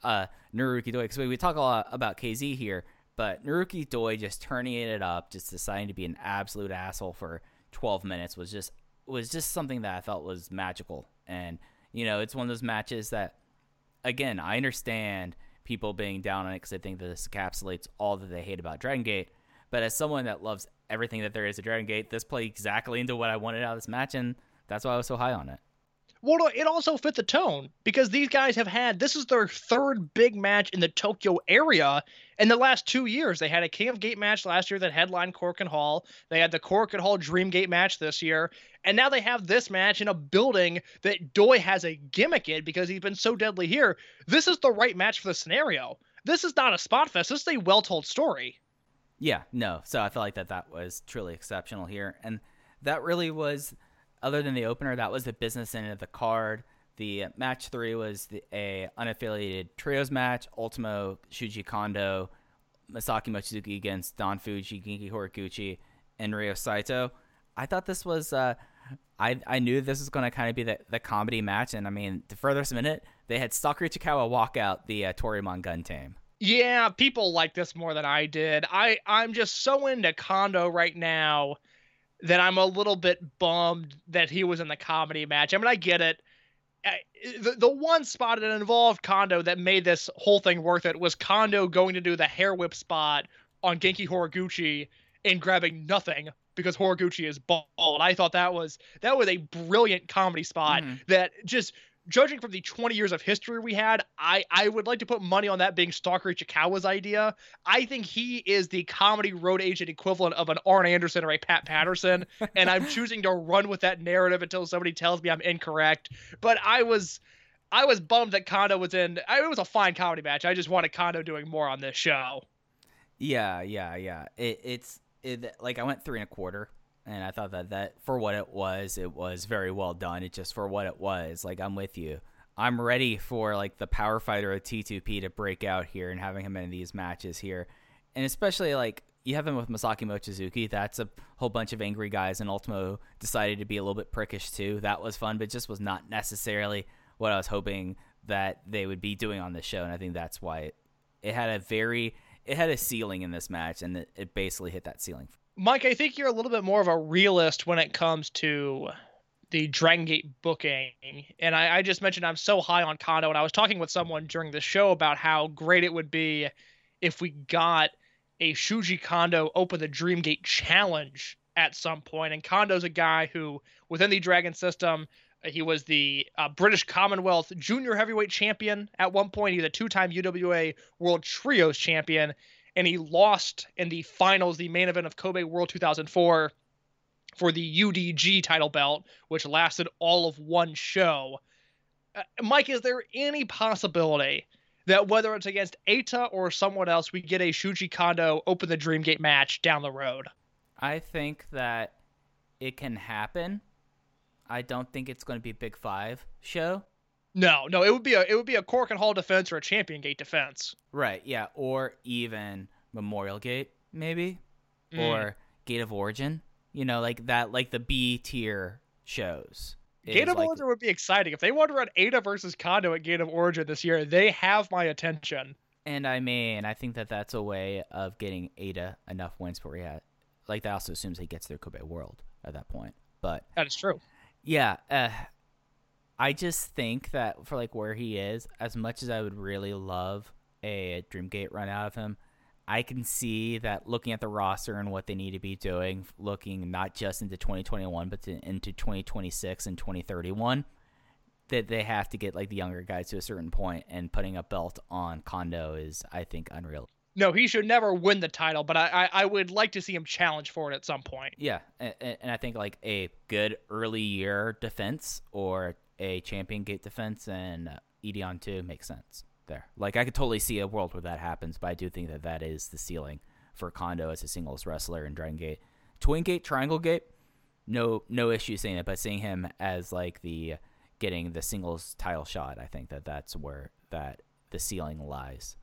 uh, Naruki Doi because we, we talk a lot about KZ here, but Naruki Doi just turning it up, just deciding to be an absolute asshole for 12 minutes was just was just something that I felt was magical. And you know, it's one of those matches that, again, I understand people being down on it because I think that this encapsulates all that they hate about Dragon Gate. But as someone that loves everything that there is to Dragon Gate, this played exactly into what I wanted out of this match, and that's why I was so high on it. Well, it also fit the tone because these guys have had this is their third big match in the Tokyo area in the last two years. They had a King of Gate match last year that headlined Korakuen Hall. They had the Korakuen Hall Dream Gate match this year, and now they have this match in a building that Doi has a gimmick in because he's been so deadly here. This is the right match for the scenario. This is not a spot fest. This is a well-told story. Yeah, no. So I felt like that that was truly exceptional here, and that really was, other than the opener, that was the business end of the card. The match three was the, a unaffiliated trios match: Ultimo, Shuji Kondo, Masaki Mochizuki against Don Fuji, Genki Horiguchi, and Ryo Saito. I thought this was. Uh, I I knew this was going to kind of be the, the comedy match, and I mean, to further cement it, they had Stalker Ichikawa walk out the uh, Toryumon gun team. Yeah, people like this more than I did. I I'm just so into Kondo right now that I'm a little bit bummed that he was in the comedy match. I mean, I get it. I- The, the one spot that involved Kondo that made this whole thing worth it was Kondo going to do the hair whip spot on Genki Horiguchi and grabbing nothing because Horiguchi is bald. I thought that was that was a brilliant comedy spot Mhm. that just judging from the 20 years of history we had, I, I would like to put money on that being Stalker Ichikawa's idea. I think he is the comedy road agent equivalent of an Arn Anderson or a Pat Patterson, and I'm *laughs* choosing to run with that narrative until somebody tells me I'm incorrect. But I was I was bummed that Kondo was in. I, it was a fine comedy match. I just wanted Kondo doing more on this show. Yeah, yeah, yeah. It, it's it, like I went three and a quarter, and I thought that that for what it was, it was very well done. It just for what it was. Like I'm with you. I'm ready for like the power fighter of T2P to break out here and having him in these matches here, and especially like you have him with Masaki Mochizuki. That's a whole bunch of angry guys, and Ultimo decided to be a little bit prickish too. That was fun, but just was not necessarily what I was hoping that they would be doing on this show, and I think that's why it, it had a very it had a ceiling in this match, and it, it basically hit that ceiling. Mike, I think you're a little bit more of a realist when it comes to the Dragon Gate booking. And I, I just mentioned I'm so high on Kondo, and I was talking with someone during the show about how great it would be if we got a Shuji Kondo Open the Dream Gate challenge at some point. And Kondo's a guy who, within the Dragon system, uh, he was the uh, British Commonwealth Junior Heavyweight Champion at one point. He's a two-time UWA World Trios Champion, and he lost in the finals, the main event of Kobe World 2004, for the UDG title belt, which lasted all of one show. Uh, Mike, is there any possibility that whether it's against Eita or someone else, we get a Shuji Kondo Open the Dream Gate match down the road? I think that it can happen. I don't think it's going to be a Big Five show. No, no, it would be a it would be a Korakuen Hall defense or a Champion Gate defense. Right, yeah, or even Memorial Gate, maybe, Mm. or Gate of Origin. You know, like that, like the B tier shows. Gate of like- Origin would be exciting. If they want to run Eita versus Kondo at Gate of Origin this year, they have my attention. And I mean, I think that that's a way of getting Eita enough wins for had, like that also assumes he gets through Kobe World at that point. But That is true. yeah, uh, I just think that for like where he is, as much as I would really love a Dreamgate run out of him, I can see that looking at the roster and what they need to be doing, looking not just into 2021 but to, into 2026 and 2031, that they have to get like the younger guys to a certain point, and putting a belt on Kondo is, I think, unreal. No, he should never win the title, but I, I, I would like to see him challenge for it at some point. Yeah, and, and I think like a good early year defense or a champion gate defense and uh, Edion two makes sense there. Like I could totally see a world where that happens, but I do think that that is the ceiling for Kondo as a singles wrestler in Dragon Gate, Twin Gate, Triangle Gate. No, no issue saying it, but seeing him as like the getting the singles title shot, I think that that's where that the ceiling lies.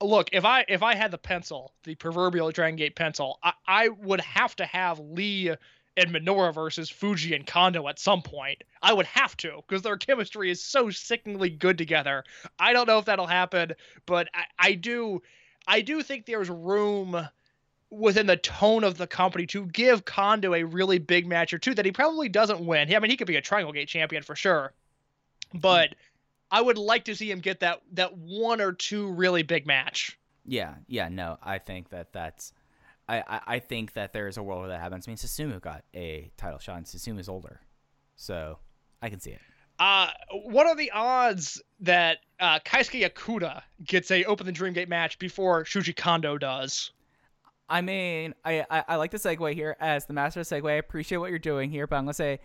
Look, if I if I had the pencil, the proverbial Dragon Gate pencil, I, I would have to have Lee and Minoura versus Fuji and Kondo at some point. I would have to because their chemistry is so sickeningly good together. I don't know if that'll happen, but I, I do I do think there's room within the tone of the company to give Kondo a really big match or two that he probably doesn't win. I mean, he could be a Triangle Gate champion for sure, but I would like to see him get that that one or two really big match. Yeah, yeah, no, I think that that's, I, I, I think that there's a world where that happens. I mean, Susumu got a title shot, and Susumu's older, so I can see it. Uh, what are the odds that uh, Keisuke Okuda gets a Open the Dream Gate match before Shuji Kondo does? I mean, I, I, I like the segue here as the master of segue. I appreciate what you're doing here, but I'm gonna say,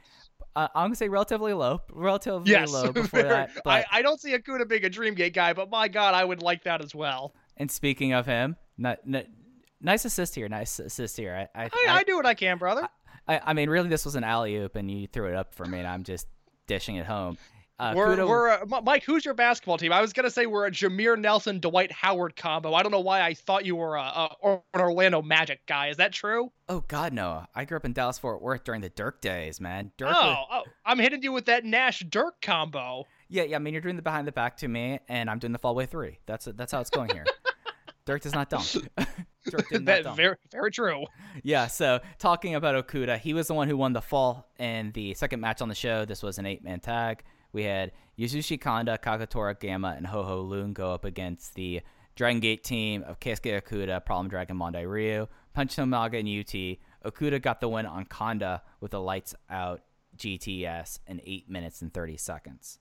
uh, I'm gonna say relatively low, relatively Yes, low *laughs* before that. But I, I don't see Yakuda being a Dream Gate guy, but my God, I would like that as well. and speaking of him, not, not, nice assist here, nice assist here. I, I, I, I do what I can, brother. I, I mean, really, this was an alley oop, and you threw it up for me, and I'm just dishing it home. Uh, we're, Kudo- we're uh, Mike. Who's your basketball team? I was gonna say we're a Jameer Nelson, Dwight Howard combo. I don't know why I thought you were a, a or- an Orlando Magic guy. Is that true? Oh God, no! I grew up in Dallas Fort Worth during the Dirk days, man. Dirk. Oh, was- oh, I'm hitting you with that Nash Dirk combo. yeah, yeah. I mean, you're doing the behind the back to me, and I'm doing the fallway three. That's that's how it's going here. *laughs* Dirk does not dunk. *laughs* Did not *laughs* That very very true. Yeah. So talking about Okuda, he was the one who won the fall in the second match on the show. This was an eight-man tag. We had Yasushi Kanda, Kagetora Gamma, and Ho Ho Lun go up against the Dragon Gate team of Keisuke Okuda, Problem Dragon, Mondai Ryu, Punch Tominaga, and UT. Okuda got the win on Kanda with a lights out GTS in eight minutes and thirty seconds.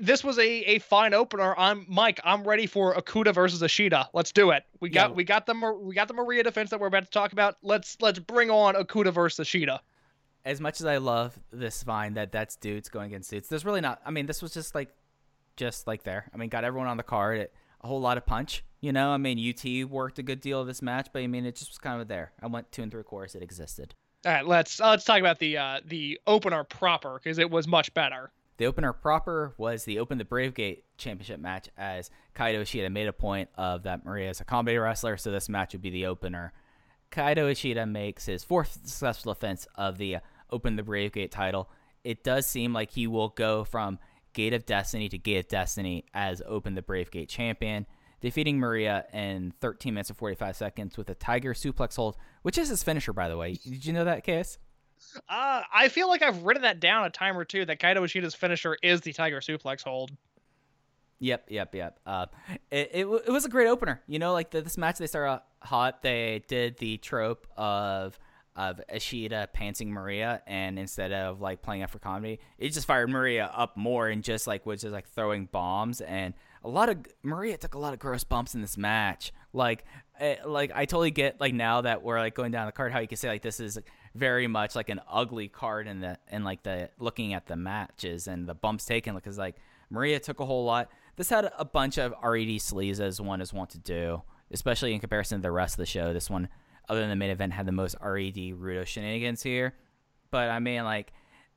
This was a, a fine opener. I'm Mike. I'm ready for Akuda versus Ashida. Let's do it. We got we got the we got the Maria defense that we're about to talk about. Let's let's bring on Akuda versus Ashida. as much as I love this vine that that's dudes going against dudes, there's really not. I mean, this was just like, just like there. I mean, got everyone on the card. It, a whole lot of punch. You know, I mean, UT worked a good deal of this match, but I mean, it just was kind of there. I went two and three quarters. It existed. All right, let's uh, let's talk about the uh, the opener proper because it was much better. The opener proper was the Open the Brave Gate Championship match, as Kaito Ishida made a point of that Maria is a combat wrestler, so this match would be the opener. Kaito Ishida makes his fourth successful defense of the Open the Brave Gate title. It does seem like he will go from Gate of Destiny to Gate of Destiny as Open the Brave Gate champion, defeating Maria in 13 minutes and 45 seconds with a Tiger Suplex hold, which is his finisher, by the way. Did you know that, Case? Uh, I feel like I've written that down a time or two. That Kaito Ishida's finisher is the Tiger Suplex hold. Yep, yep, yep. Uh, it, it, it was a great opener. You know, like the, this match, they started hot. They did the trope of of Ashida pantsing Maria, and instead of like playing up for comedy, it just fired Maria up more and just like was just like throwing bombs and a lot of Maria took a lot of gross bumps in this match. Like, eh, like I totally get like now that we're like going down the card, how you can say like this is very much like an ugly card in the and like the looking at the matches and the bumps taken because like Maria took a whole lot. This had a bunch of RED sleaze as one is wont to do, especially in comparison to the rest of the show. This one, other than the main event, had the most RED Rudo shenanigans here. But I mean, like,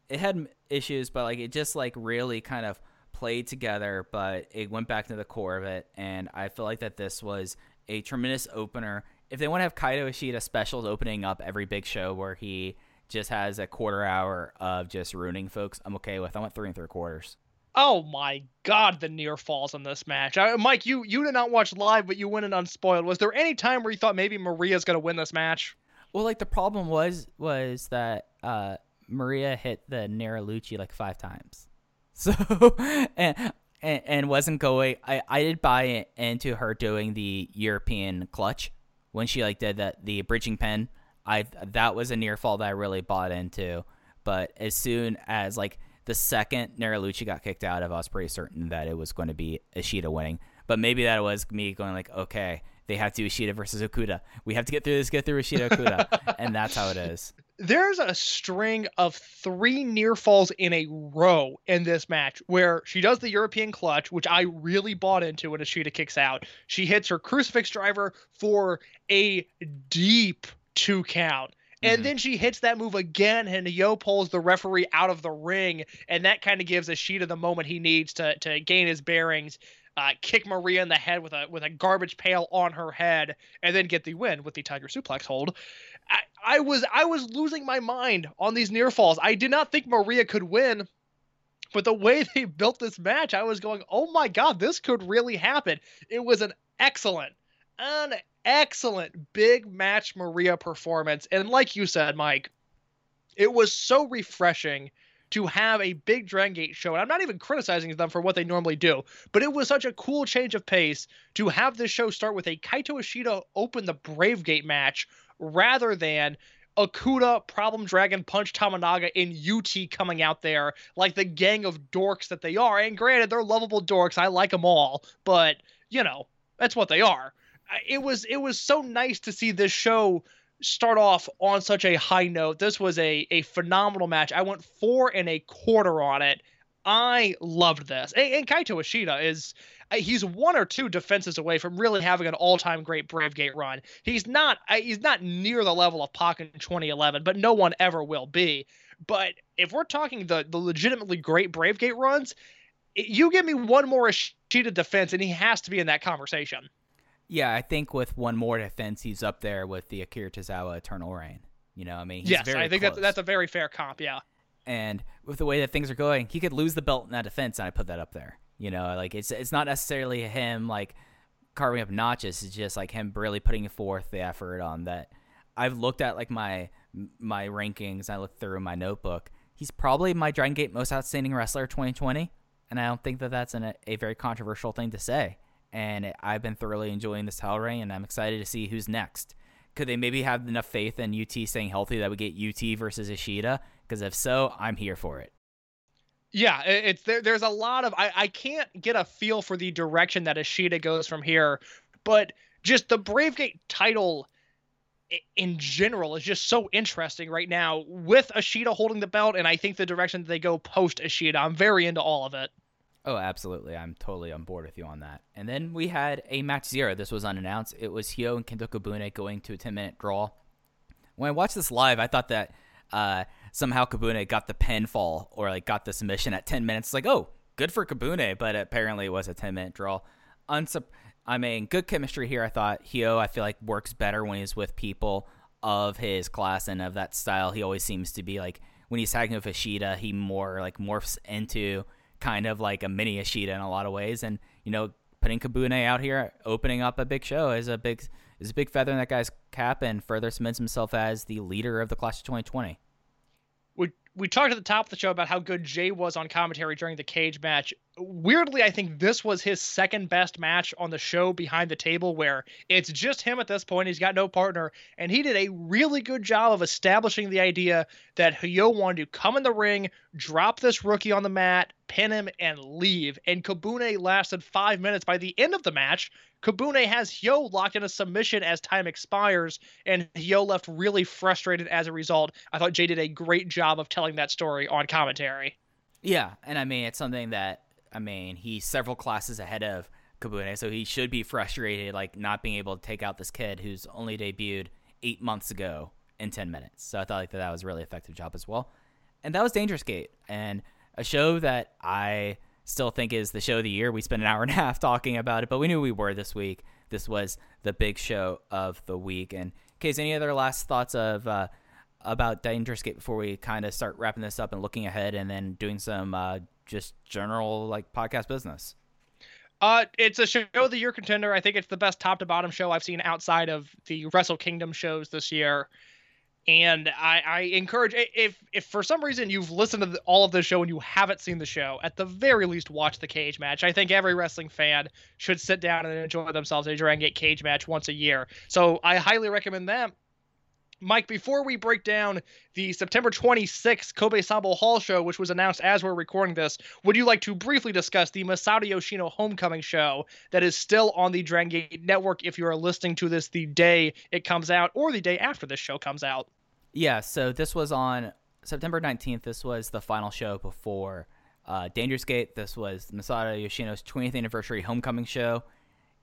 it had issues, but like it just like really kind of played together. But it went back to the core of it, and I feel like that this was a tremendous opener if they want to have Kaito Ishida specials opening up every big show where he just has a quarter hour of just ruining folks, I'm okay with. I want three and three quarters. Oh my God, the near falls in this match. I, Mike, you you did not watch live, but you went in unspoiled. Was there any time where you thought maybe Maria's gonna win this match? Well, like the problem was was that uh, Maria hit the Neralucci like five times, *laughs* so and, and and wasn't going. I I did buy into her doing the European clutch when she like did that the bridging pen. I that was a near fall that I really bought into. But as soon as like the second Neralucci got kicked out of, I was pretty certain that it was going to be Ishida winning. But maybe that was me going like, okay, they have to do Ishida versus Okuda. We have to get through this, get through Ishida Okuda, *laughs* and that's how it is. There's a string of three near falls in a row in this match where she does the European clutch, which I really bought into when Ishida kicks out. She hits her crucifix driver for a deep two count. And then she hits that move again, and Yo pulls the referee out of the ring, and that kind of gives Ishida the moment he needs to to gain his bearings, uh, kick Maria in the head with a with a garbage pail on her head, and then get the win with the Tiger Suplex hold. I, was I was losing my mind on these near falls. I did not think Maria could win, but the way *laughs* they built this match, I was going, oh my god, this could really happen. It was an excellent, an excellent big match Maria performance. And like you said, Mike, it was so refreshing to have a big Dragon Gate show. And I'm not even criticizing them for what they normally do, but it was such a cool change of pace to have this show start with a Kaito Ishida open the Brave Gate match rather than Okuda, Problem Dragon, Punch Tominaga, and UT coming out there like the gang of dorks that they are. And granted, they're lovable dorks. I like them all, but you know, that's what they are. It was it was so nice to see this show start off on such a high note. This was a a phenomenal match. I went four and a quarter on it. I loved this. And, and Kaito Ishida is he's one or two defenses away from really having an all-time great Brave Gate run. He's not he's not near the level of Pac in 2011, but no one ever will be. But if we're talking the the legitimately great Brave Gate runs, you give me one more Ishida defense, and he has to be in that conversation. Yeah, I think with one more defense, he's up there with the Akira Tozawa Eternal Reign. You know, I mean, he's yes, very I think close. that's that's a very fair comp. Yeah. and with the way that things are going, he could lose the belt in that defense, and I put that up there. You know, like it's it's not necessarily him like carving up notches. It's just like him really putting forth the effort on that. I've looked at like my my rankings. I looked through my notebook. He's probably my Dragon Gate most outstanding wrestler of 2020, and I don't think that that's an, a very controversial thing to say. And I've been thoroughly enjoying this title reign, and I'm excited to see who's next. Could they maybe have enough faith in UT staying healthy that we get UT versus Ishida? Because if so, I'm here for it. Yeah, it's there. There's a lot of I, I can't get a feel for the direction that Ishida goes from here, but just the Bravegate title in general is just so interesting right now with Ishida holding the belt, and I think the direction that they go post Ishida. I'm very into all of it. Oh, absolutely. I'm totally on board with you on that. And then we had a match zero. This was unannounced. It was Hyo and Kento Kobune going to a 10 minute draw. When I watched this live, I thought that uh, somehow Kobune got the pinfall or like got the submission at 10 minutes. Like, oh, good for Kobune, but apparently it was a 10 minute draw. Unsup- I mean, good chemistry here. I thought Hyo, I feel like works better when he's with people of his class and of that style. He always seems to be like when he's tagging with Ishida, he more like morphs into kind of like a mini Ishida in a lot of ways. And you know, putting Kobune out here, opening up a big show is a big is a big feather in that guy's cap, and further cements himself as the leader of the class of 2020. We talked at the top of the show about how good Jay was on commentary during the cage match. Weirdly, I think this was his second best match on the show behind the table, where it's just him at this point. He's got no partner, and he did a really good job of establishing the idea that Hyo wanted to come in the ring, drop this rookie on the mat, pin him, and leave. And Kobune lasted five minutes. By the end of the match, Kobune has Hyo locked in a submission as time expires, and Hyo left really frustrated as a result. I thought Jay did a great job of telling that story on commentary. Yeah, and I mean it's something that I mean he's several classes ahead of Kobune, so he should be frustrated like not being able to take out this kid who's only debuted eight months ago in ten minutes. So I thought like that, was a really effective job as well, and that was Dangerous Gate and a show that I still think is the show of the year. We spent an hour and a half talking about it, but we knew we were this week. This was the big show of the week. And Case, any other last thoughts of uh, about Dangerous Gate before we kind of start wrapping this up and looking ahead, and then doing some uh, just general like podcast business? Uh, it's a show of the year contender. I think it's the best top to bottom show I've seen outside of the Wrestle Kingdom shows this year. And I, I encourage if if for some reason you've listened to the, all of the show and you haven't seen the show, at the very least watch the cage match. I think every wrestling fan should sit down and enjoy themselves a Dragon Gate cage match once a year. So I highly recommend that. Mike, before we break down the September 26th Kobe Sanbo Hall show, which was announced as we're recording this, would you like to briefly discuss the Masato Yoshino Homecoming show that is still on the Dragon Gate network if you are listening to this the day it comes out or the day after this show comes out? Yeah, so this was on September 19th. This was the final show before uh, Dangerous Gate. This was Masato Yoshino's 20th anniversary homecoming show.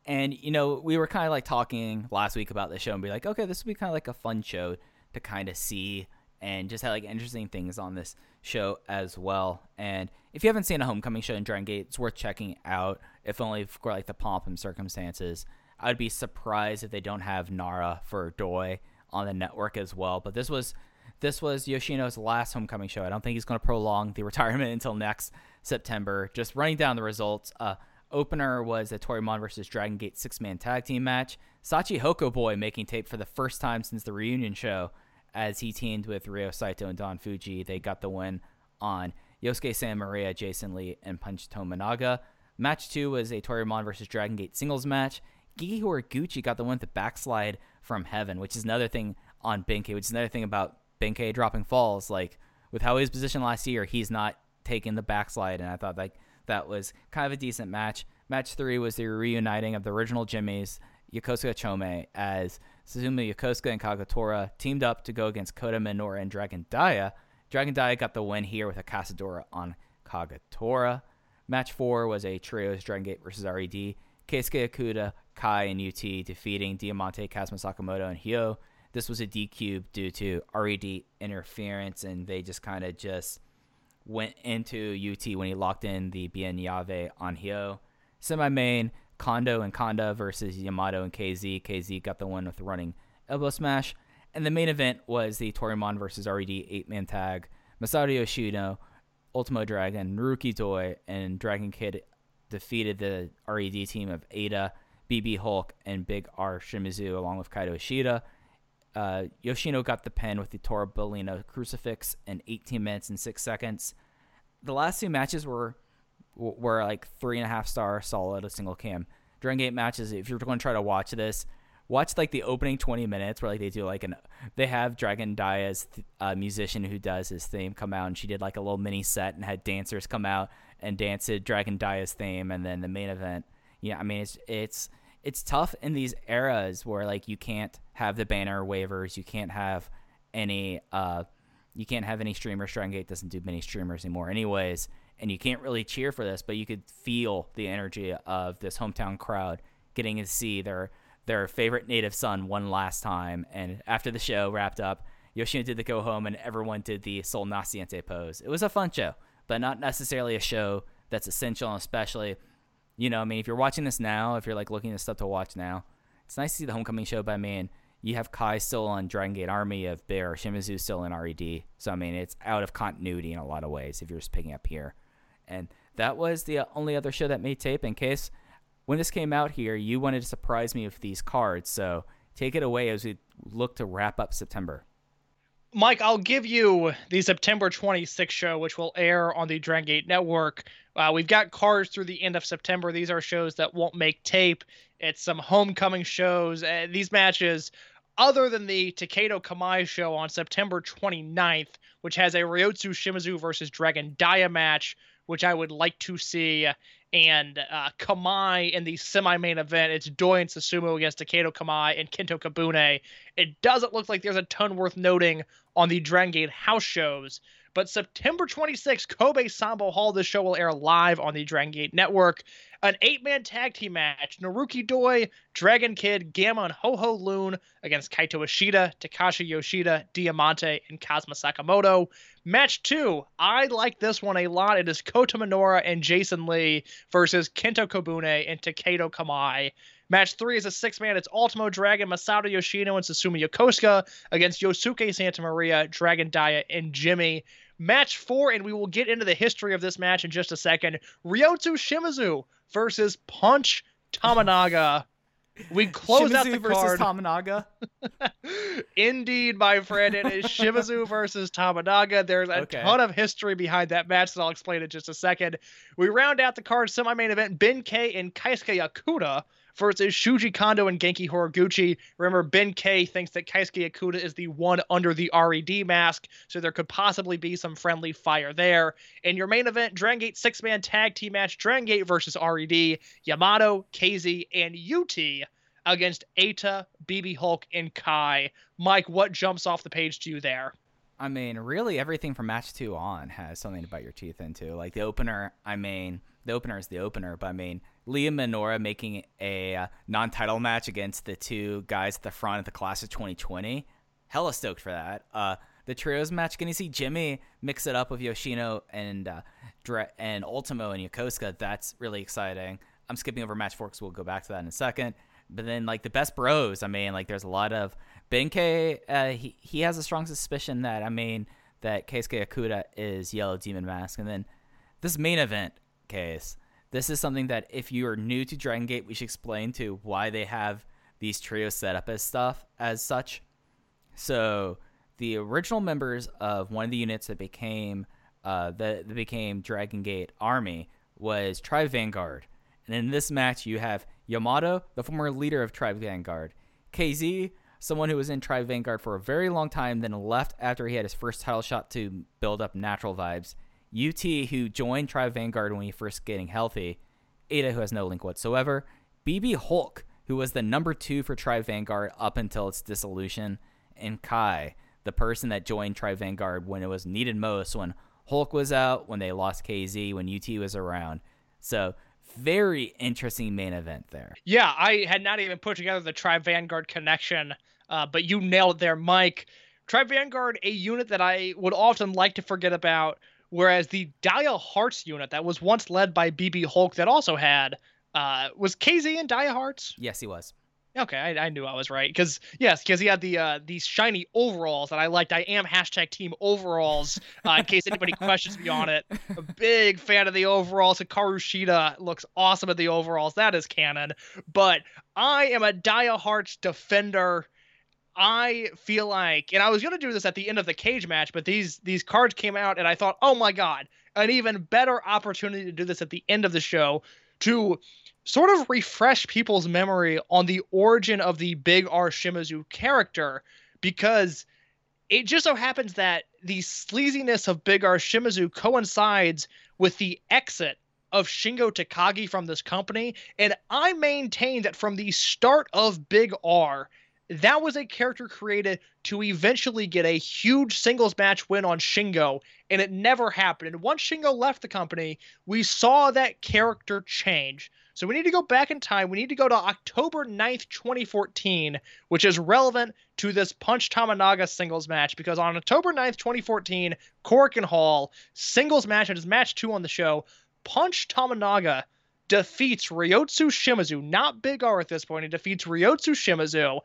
And, you know, we were kind of like talking last week about the show and be like, okay, this would be kind of like a fun show to kind of see and just had like interesting things on this show as well. And if you haven't seen a homecoming show in Dragon Gate, it's worth checking out, if only for like the pomp and circumstances. I would be surprised if they don't have Nara for Doi on the network as well. But this was this was Yoshino's last homecoming show. I don't think he's going to prolong the *laughs* retirement until next September. Just running down the results. Uh, opener was a Toryumon versus Dragon Gate six man tag team match. Sachihoko Boy making tape for the first time since the reunion show as he teamed with Ryo Saito and Don Fuji. They got the win on Yosuke Santa Maria, Jason Lee, and Punch Tominaga. Match two was a Toryumon versus Dragon Gate singles match. Gigi Horiguchi got the win with the backslide from heaven, which is another thing on Ben-K, which is another thing about Ben-K dropping falls. Like with how he was positioned last year, he's not taking the backslide, and I thought like that was kind of a decent match. Match three was the reuniting of the original Jimmies, Yokosuka Chome, as Susumu Yokosuka and Kagetora teamed up to go against Kota Minoura and Dragon Dia. Dragon Dia got the win here with a Casadora on Kagetora. Match four was a trios Dragon Gate versus RED. Keisuke Okuda, Kai, and UT defeating Diamante, Kazma Sakamoto, and Hyo. This was a DQ due to RED interference, and they just kind of just went into UT when he locked in the Bien Yave on Hyo. Semi main, Kondo and Kanda versus Yamato and KZ. KZ got the win with the running elbow smash. And the main event was the Toryumon versus RED eight man tag. Masato Yoshino, Ultimo Dragon, Naruki Doi, and Dragon Kid defeated the RED team of Eita, BB Hulk, and Big R Shimizu along with Kaito Ishida. Uh, Yoshino got the pin with the Torbellino crucifix in 18 minutes and 6 seconds. The last two matches were were like three and a half star solid, a single cam. Dragon Gate matches, if you're going to try to watch this, watch like the opening 20 minutes where like they do like an they have Dragon Dia's musician who does his theme come out and she did like a little mini set and had dancers come out and dance to Dragon Dia's theme and then the main event. Yeah, I mean it's it's it's tough in these eras where like you can't have the banner waivers, you can't have any uh you can't have any streamers. Dragon Gate doesn't do many streamers anymore anyways and you can't really cheer for this, but you could feel the energy of this hometown crowd getting to see their their favorite native son one last time. And after the show wrapped up, Yoshino did the go home, and everyone did the Sol Naciente pose. It was a fun show, but not necessarily a show that's essential, especially, you know, I mean, if you're watching this now, if you're like looking at stuff to watch now, it's nice to see the homecoming show. But I mean, you have Kai still on Dragon Gate Army of Bear, Shimizu still in RED. So I mean, it's out of continuity in a lot of ways if you're just picking up here. And that was the uh, only other show that made tape. In case when this came out here, you wanted to surprise me with these cards. So take it away as we look to wrap up September. Mike, I'll give you the September 26th show, which will air on the Dragon Gate Network. Uh, we've got cards through the end of September. These are shows that won't make tape. It's some homecoming shows. Uh, these matches, other than the Takedo Kamai show on September 29th, which has a Ryotsu Shimizu versus Dragon Dia match, which I would like to see. And uh, Kamai in the semi-main event, it's Doi and Susumu against Takedo Kamai and Kento Kobune. It doesn't look like there's a ton worth noting on the Dragon Gate house shows. But September 26th, Kobe Sanbo Hall, this show will air live on the Dragon Gate Network. an eight-man tag team match: Naruki Doi, Dragon Kid, Gamma, and Ho Ho Lun against Kaito Ishida, Takashi Yoshida, Diamante, and Kazma Sakamoto. Match two, I like this one a lot. It is Kota Minoura and Jason Lee versus Kento Kobune and Takedo Kamai. Match three is a six man. It's Ultimo Dragon, Masato Yoshino, and Susumu Yokosuka against Yosuke Santa Maria, Dragon Dia, and Jimmy. Match four, and we will get into the history of this match in just a second. Ryotsu Shimizu versus Punch Tominaga. We *laughs* close out Shimizu the versus card. Tominaga. *laughs* Indeed, my friend, it is Shimizu *laughs* versus Tominaga. There's a Okay. ton of history behind that match that I'll explain in just a second. We round out the card semi-main event: Ben-K and Keisuke Okuda versus Shuji Kondo and Genki Horiguchi. Remember, Ben-K thinks that Keisuke Okuda is the one under the RED mask, so there could possibly be some friendly fire there. In your main event, Dragon Gate six-man tag team match: Dragon Gate versus RED, Yamato, KZ, and UT against Eita, BB Hulk, and Kai. Mike, what jumps off the page to you there? I mean, really, everything from match two on has something to bite your teeth into. Like the opener, I mean, the opener is the opener, but I mean, Liam Minoura making a uh, non-title match against the two guys at the front of the class of 2020. Hella stoked for that. Uh, the trios match, gonna see Jimmy mix it up with Yoshino and uh, Dre- and Ultimo and Yokosuka. That's really exciting. I'm skipping over match four because we'll go back to that in a second. But then, like the best bros, I mean, like there's a lot of Ben-K. Uh, he he has a strong suspicion that I mean that Keisuke Okuda is Yellow Demon Mask, and then this main event case. This is something that if you are new to Dragon Gate, we should explain to why they have these trios set up as stuff as such. So the original members of one of the units that became uh, that, that became Dragon Gate Army was Tribe Vanguard, and in this match you have Yamato, the former leader of Tribe Vanguard, KZ, someone who was in Tribe Vanguard for a very long time, then left after he had his first title shot to build up natural vibes. UT, who joined Tribe Vanguard when he first getting healthy, Eita, who has no link whatsoever, BB Hulk, who was the number two for Tribe Vanguard up until its dissolution, and Kai, the person that joined Tribe Vanguard when it was needed most, when Hulk was out, when they lost KZ, when UT was around. So, very interesting main event there. Yeah, I had not even put together the Tribe Vanguard connection, uh, but you nailed it there, Mike. Tribe Vanguard, a unit that I would often like to forget about, whereas the Dia Hearts unit that was once led by BB Hulk that also had uh, was KZ in Dia Hearts. Yes, he was. Okay, I, I knew I was right because yes, because he had the uh, these shiny overalls that I liked. I am hashtag team overalls. Uh, in case anybody *laughs* questions me on it, a big fan of the overalls. Hikaru Shida looks awesome at the overalls. That is canon. But I am a Dia Hearts defender. I feel like, and I was gonna do this at the end of the cage match, but these these cards came out, and I thought, oh my god, an even better opportunity to do this at the end of the show to sort of refresh people's memory on the origin of the Big R Shimizu character because it just so happens that the sleaziness of Big R Shimizu coincides with the exit of Shingo Takagi from this company. And I maintain that from the start of Big R, that was a character created to eventually get a huge singles match win on Shingo, and it never happened. And once Shingo left the company, we saw that character change. So we need to go back in time. We need to go to October 9th, 2014, which is relevant to this Punch Tominaga singles match because on October 9th, 2014, Korakuen Hall, singles match, it is match two on the show, Punch Tominaga defeats Ryotsu Shimizu, not Big R at this point. He defeats Ryotsu Shimizu.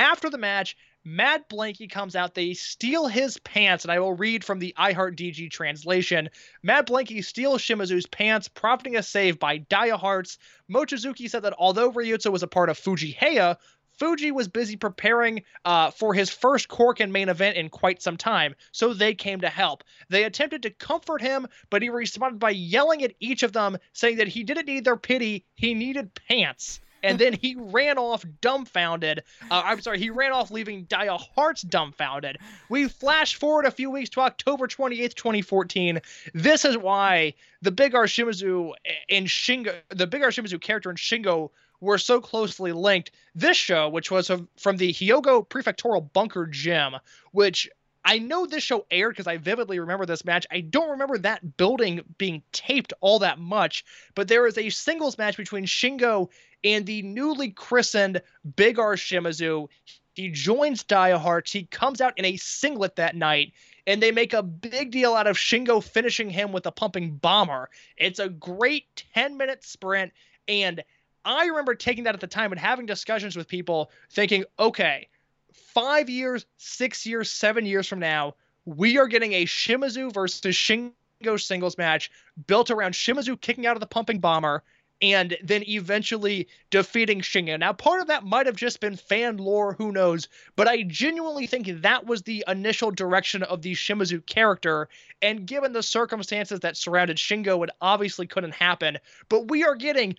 After the match, Mad Blankey comes out. They steal his pants, and I will read from the iHeartDG translation. Mad Blankey steals Shimizu's pants, prompting a save by Dia Hearts. Mochizuki said that although Ryotsu was a part of Fuji Heya, Fuji was busy preparing uh, for his first Korakuen main event in quite some time, so they came to help. They attempted to comfort him, but he responded by yelling at each of them, saying that he didn't need their pity, he needed pants. And then he ran off dumbfounded. Uh, I'm sorry, he ran off leaving Dia Hearts dumbfounded. We flash forward a few weeks to October 28th, 2014. This is why the Big R Shimizu and Shingo, the Big R Shimizu character and Shingo were so closely linked. This show, which was from the Hyogo Prefectural Bunker Gym, which I know this show aired because I vividly remember this match. I don't remember that building being taped all that much, but there is a singles match between Shingo and the newly christened Big R Shimizu. He joins Diahearts. He comes out in a singlet that night, and they make a big deal out of Shingo finishing him with a pumping bomber. It's a great 10 minute sprint, and I remember taking that at the time and having discussions with people thinking, okay, five years, six years, seven years from now, we are getting a Shimizu versus Shingo singles match built around Shimizu kicking out of the pumping bomber and then eventually defeating Shingo. Now, part of that might have just been fan lore, who knows, but I genuinely think that was the initial direction of the Shimizu character. And given the circumstances that surrounded Shingo, it obviously couldn't happen. But we are getting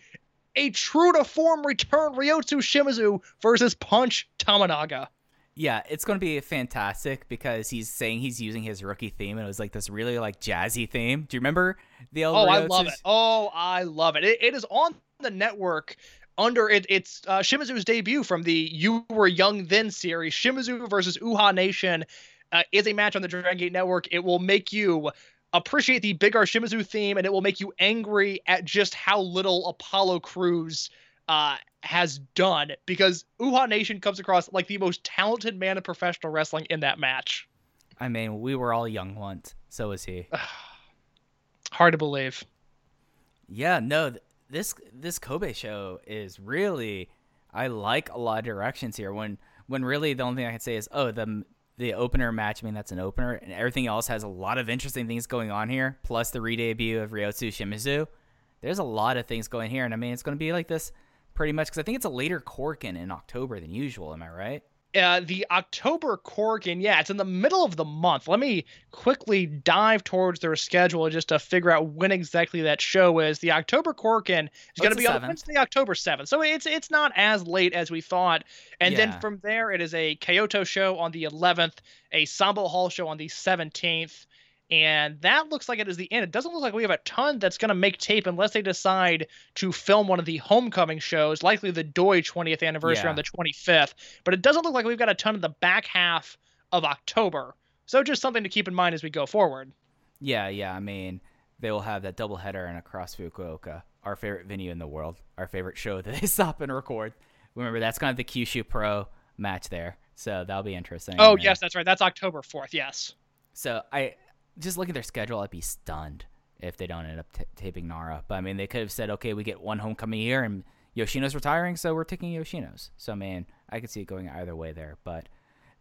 a true to form return Ryotsu Shimizu versus Punch Tominaga. Yeah, it's going to be fantastic because he's saying he's using his rookie theme, and it was like this really like jazzy theme. Do you remember the El Oh, I love it. Oh, I love it. It, it is on the network under it. It's uh, Shimizu's debut from the You Were Young Then series. Shimizu versus Uhaa Nation uh, is a match on the Dragon Gate Network. It will make you appreciate the Big R Shimizu theme, and it will make you angry at just how little Apollo Crews uh, has done because Uhaa Nation comes across like the most talented man in professional wrestling in that match. I mean, we were all young once, so was he. *sighs* Hard to believe. Yeah, no, th- this this Kobe show is really I like a lot of directions here. When when really the only thing I can say is oh the the opener match. I mean that's an opener, and everything else has a lot of interesting things going on here. Plus the re-debut of Ryotsu Shimizu. There's a lot of things going here, and I mean it's going to be like this pretty much because I think it's a later Korakuen in October than usual. Am I right? uh, the October Korakuen, yeah, it's in the middle of the month. Let me quickly dive towards their schedule just to figure out when exactly that show is. The October Korakuen is Oh, going to be on 7th. Wednesday, October 7th. So it's it's not as late as we thought. And Yeah. then from there, it is a Kyoto show on the 11th, a Sanbo Hall show on the 17th. And that looks like it is the end. It doesn't look like we have a ton that's going to make tape unless they decide to film one of the homecoming shows, likely the Doi 20th anniversary Yeah. on the 25th. But it doesn't look like we've got a ton in the back half of October. So just something to keep in mind as we go forward. Yeah, yeah. I mean, they will have that doubleheader and across Fukuoka, our favorite venue in the world, our favorite show *laughs* that they stop and record. Remember, that's kind of the Kyushu Pro match there, so that'll be interesting. Oh, yes, that's right. That's October 4th. Yes. So I just look at their schedule. I'd be stunned if they don't end up t- taping Nara. But I mean, they could have said, okay, we get one homecoming year, and Yoshino's retiring, so we're taking Yoshino's. So man, I could see it going either way there. But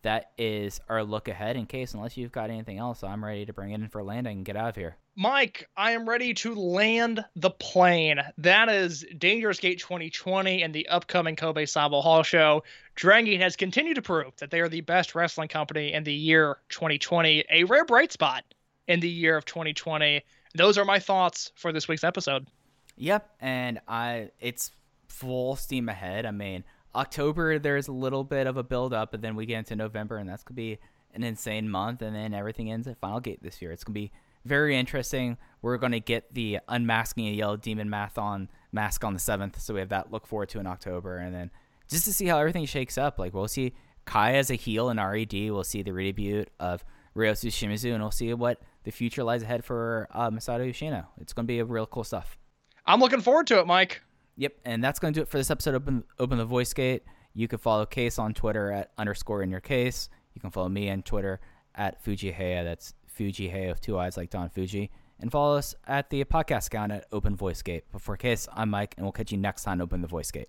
that is our look ahead. In case, unless you've got anything else, I'm ready to bring it in for landing and get out of here. Mike, I am ready to land the plane. That is Dangerous Gate 2020 and the upcoming Kobe Sanbo Hall show. Dragon has continued to prove that they are the best wrestling company in the year 2020, a rare bright spot in the year of 2020. Those are my thoughts for this week's episode. Yep, and I it's full steam ahead. I mean, October there's a little bit of a build up, but then we get into November, and that's gonna be an insane month, and then everything ends at Final Gate this year. It's gonna be very interesting. We're gonna get the unmasking a yellow demon math on mask on the seventh, so we have that look forward to in October, and then just to see how everything shakes up. Like we'll see Kai as a heel in RED. We'll see the redebut of Ryotsu Shimizu, and we'll see what the future lies ahead for uh, Masato Yoshino. It's gonna be a real cool stuff. I'm looking forward to it, Mike. Yep, and that's going to do it for this episode. Open Open the Voice Gate. You can follow Case on Twitter at underscore in your case. You can follow me on Twitter at Fujiheya. That's Fujiheya with two eyes like Don Fuji. And follow us at the podcast account at Open Voice Gate. But for Case, I'm Mike, and we'll catch you next time. on Open the Voice Gate.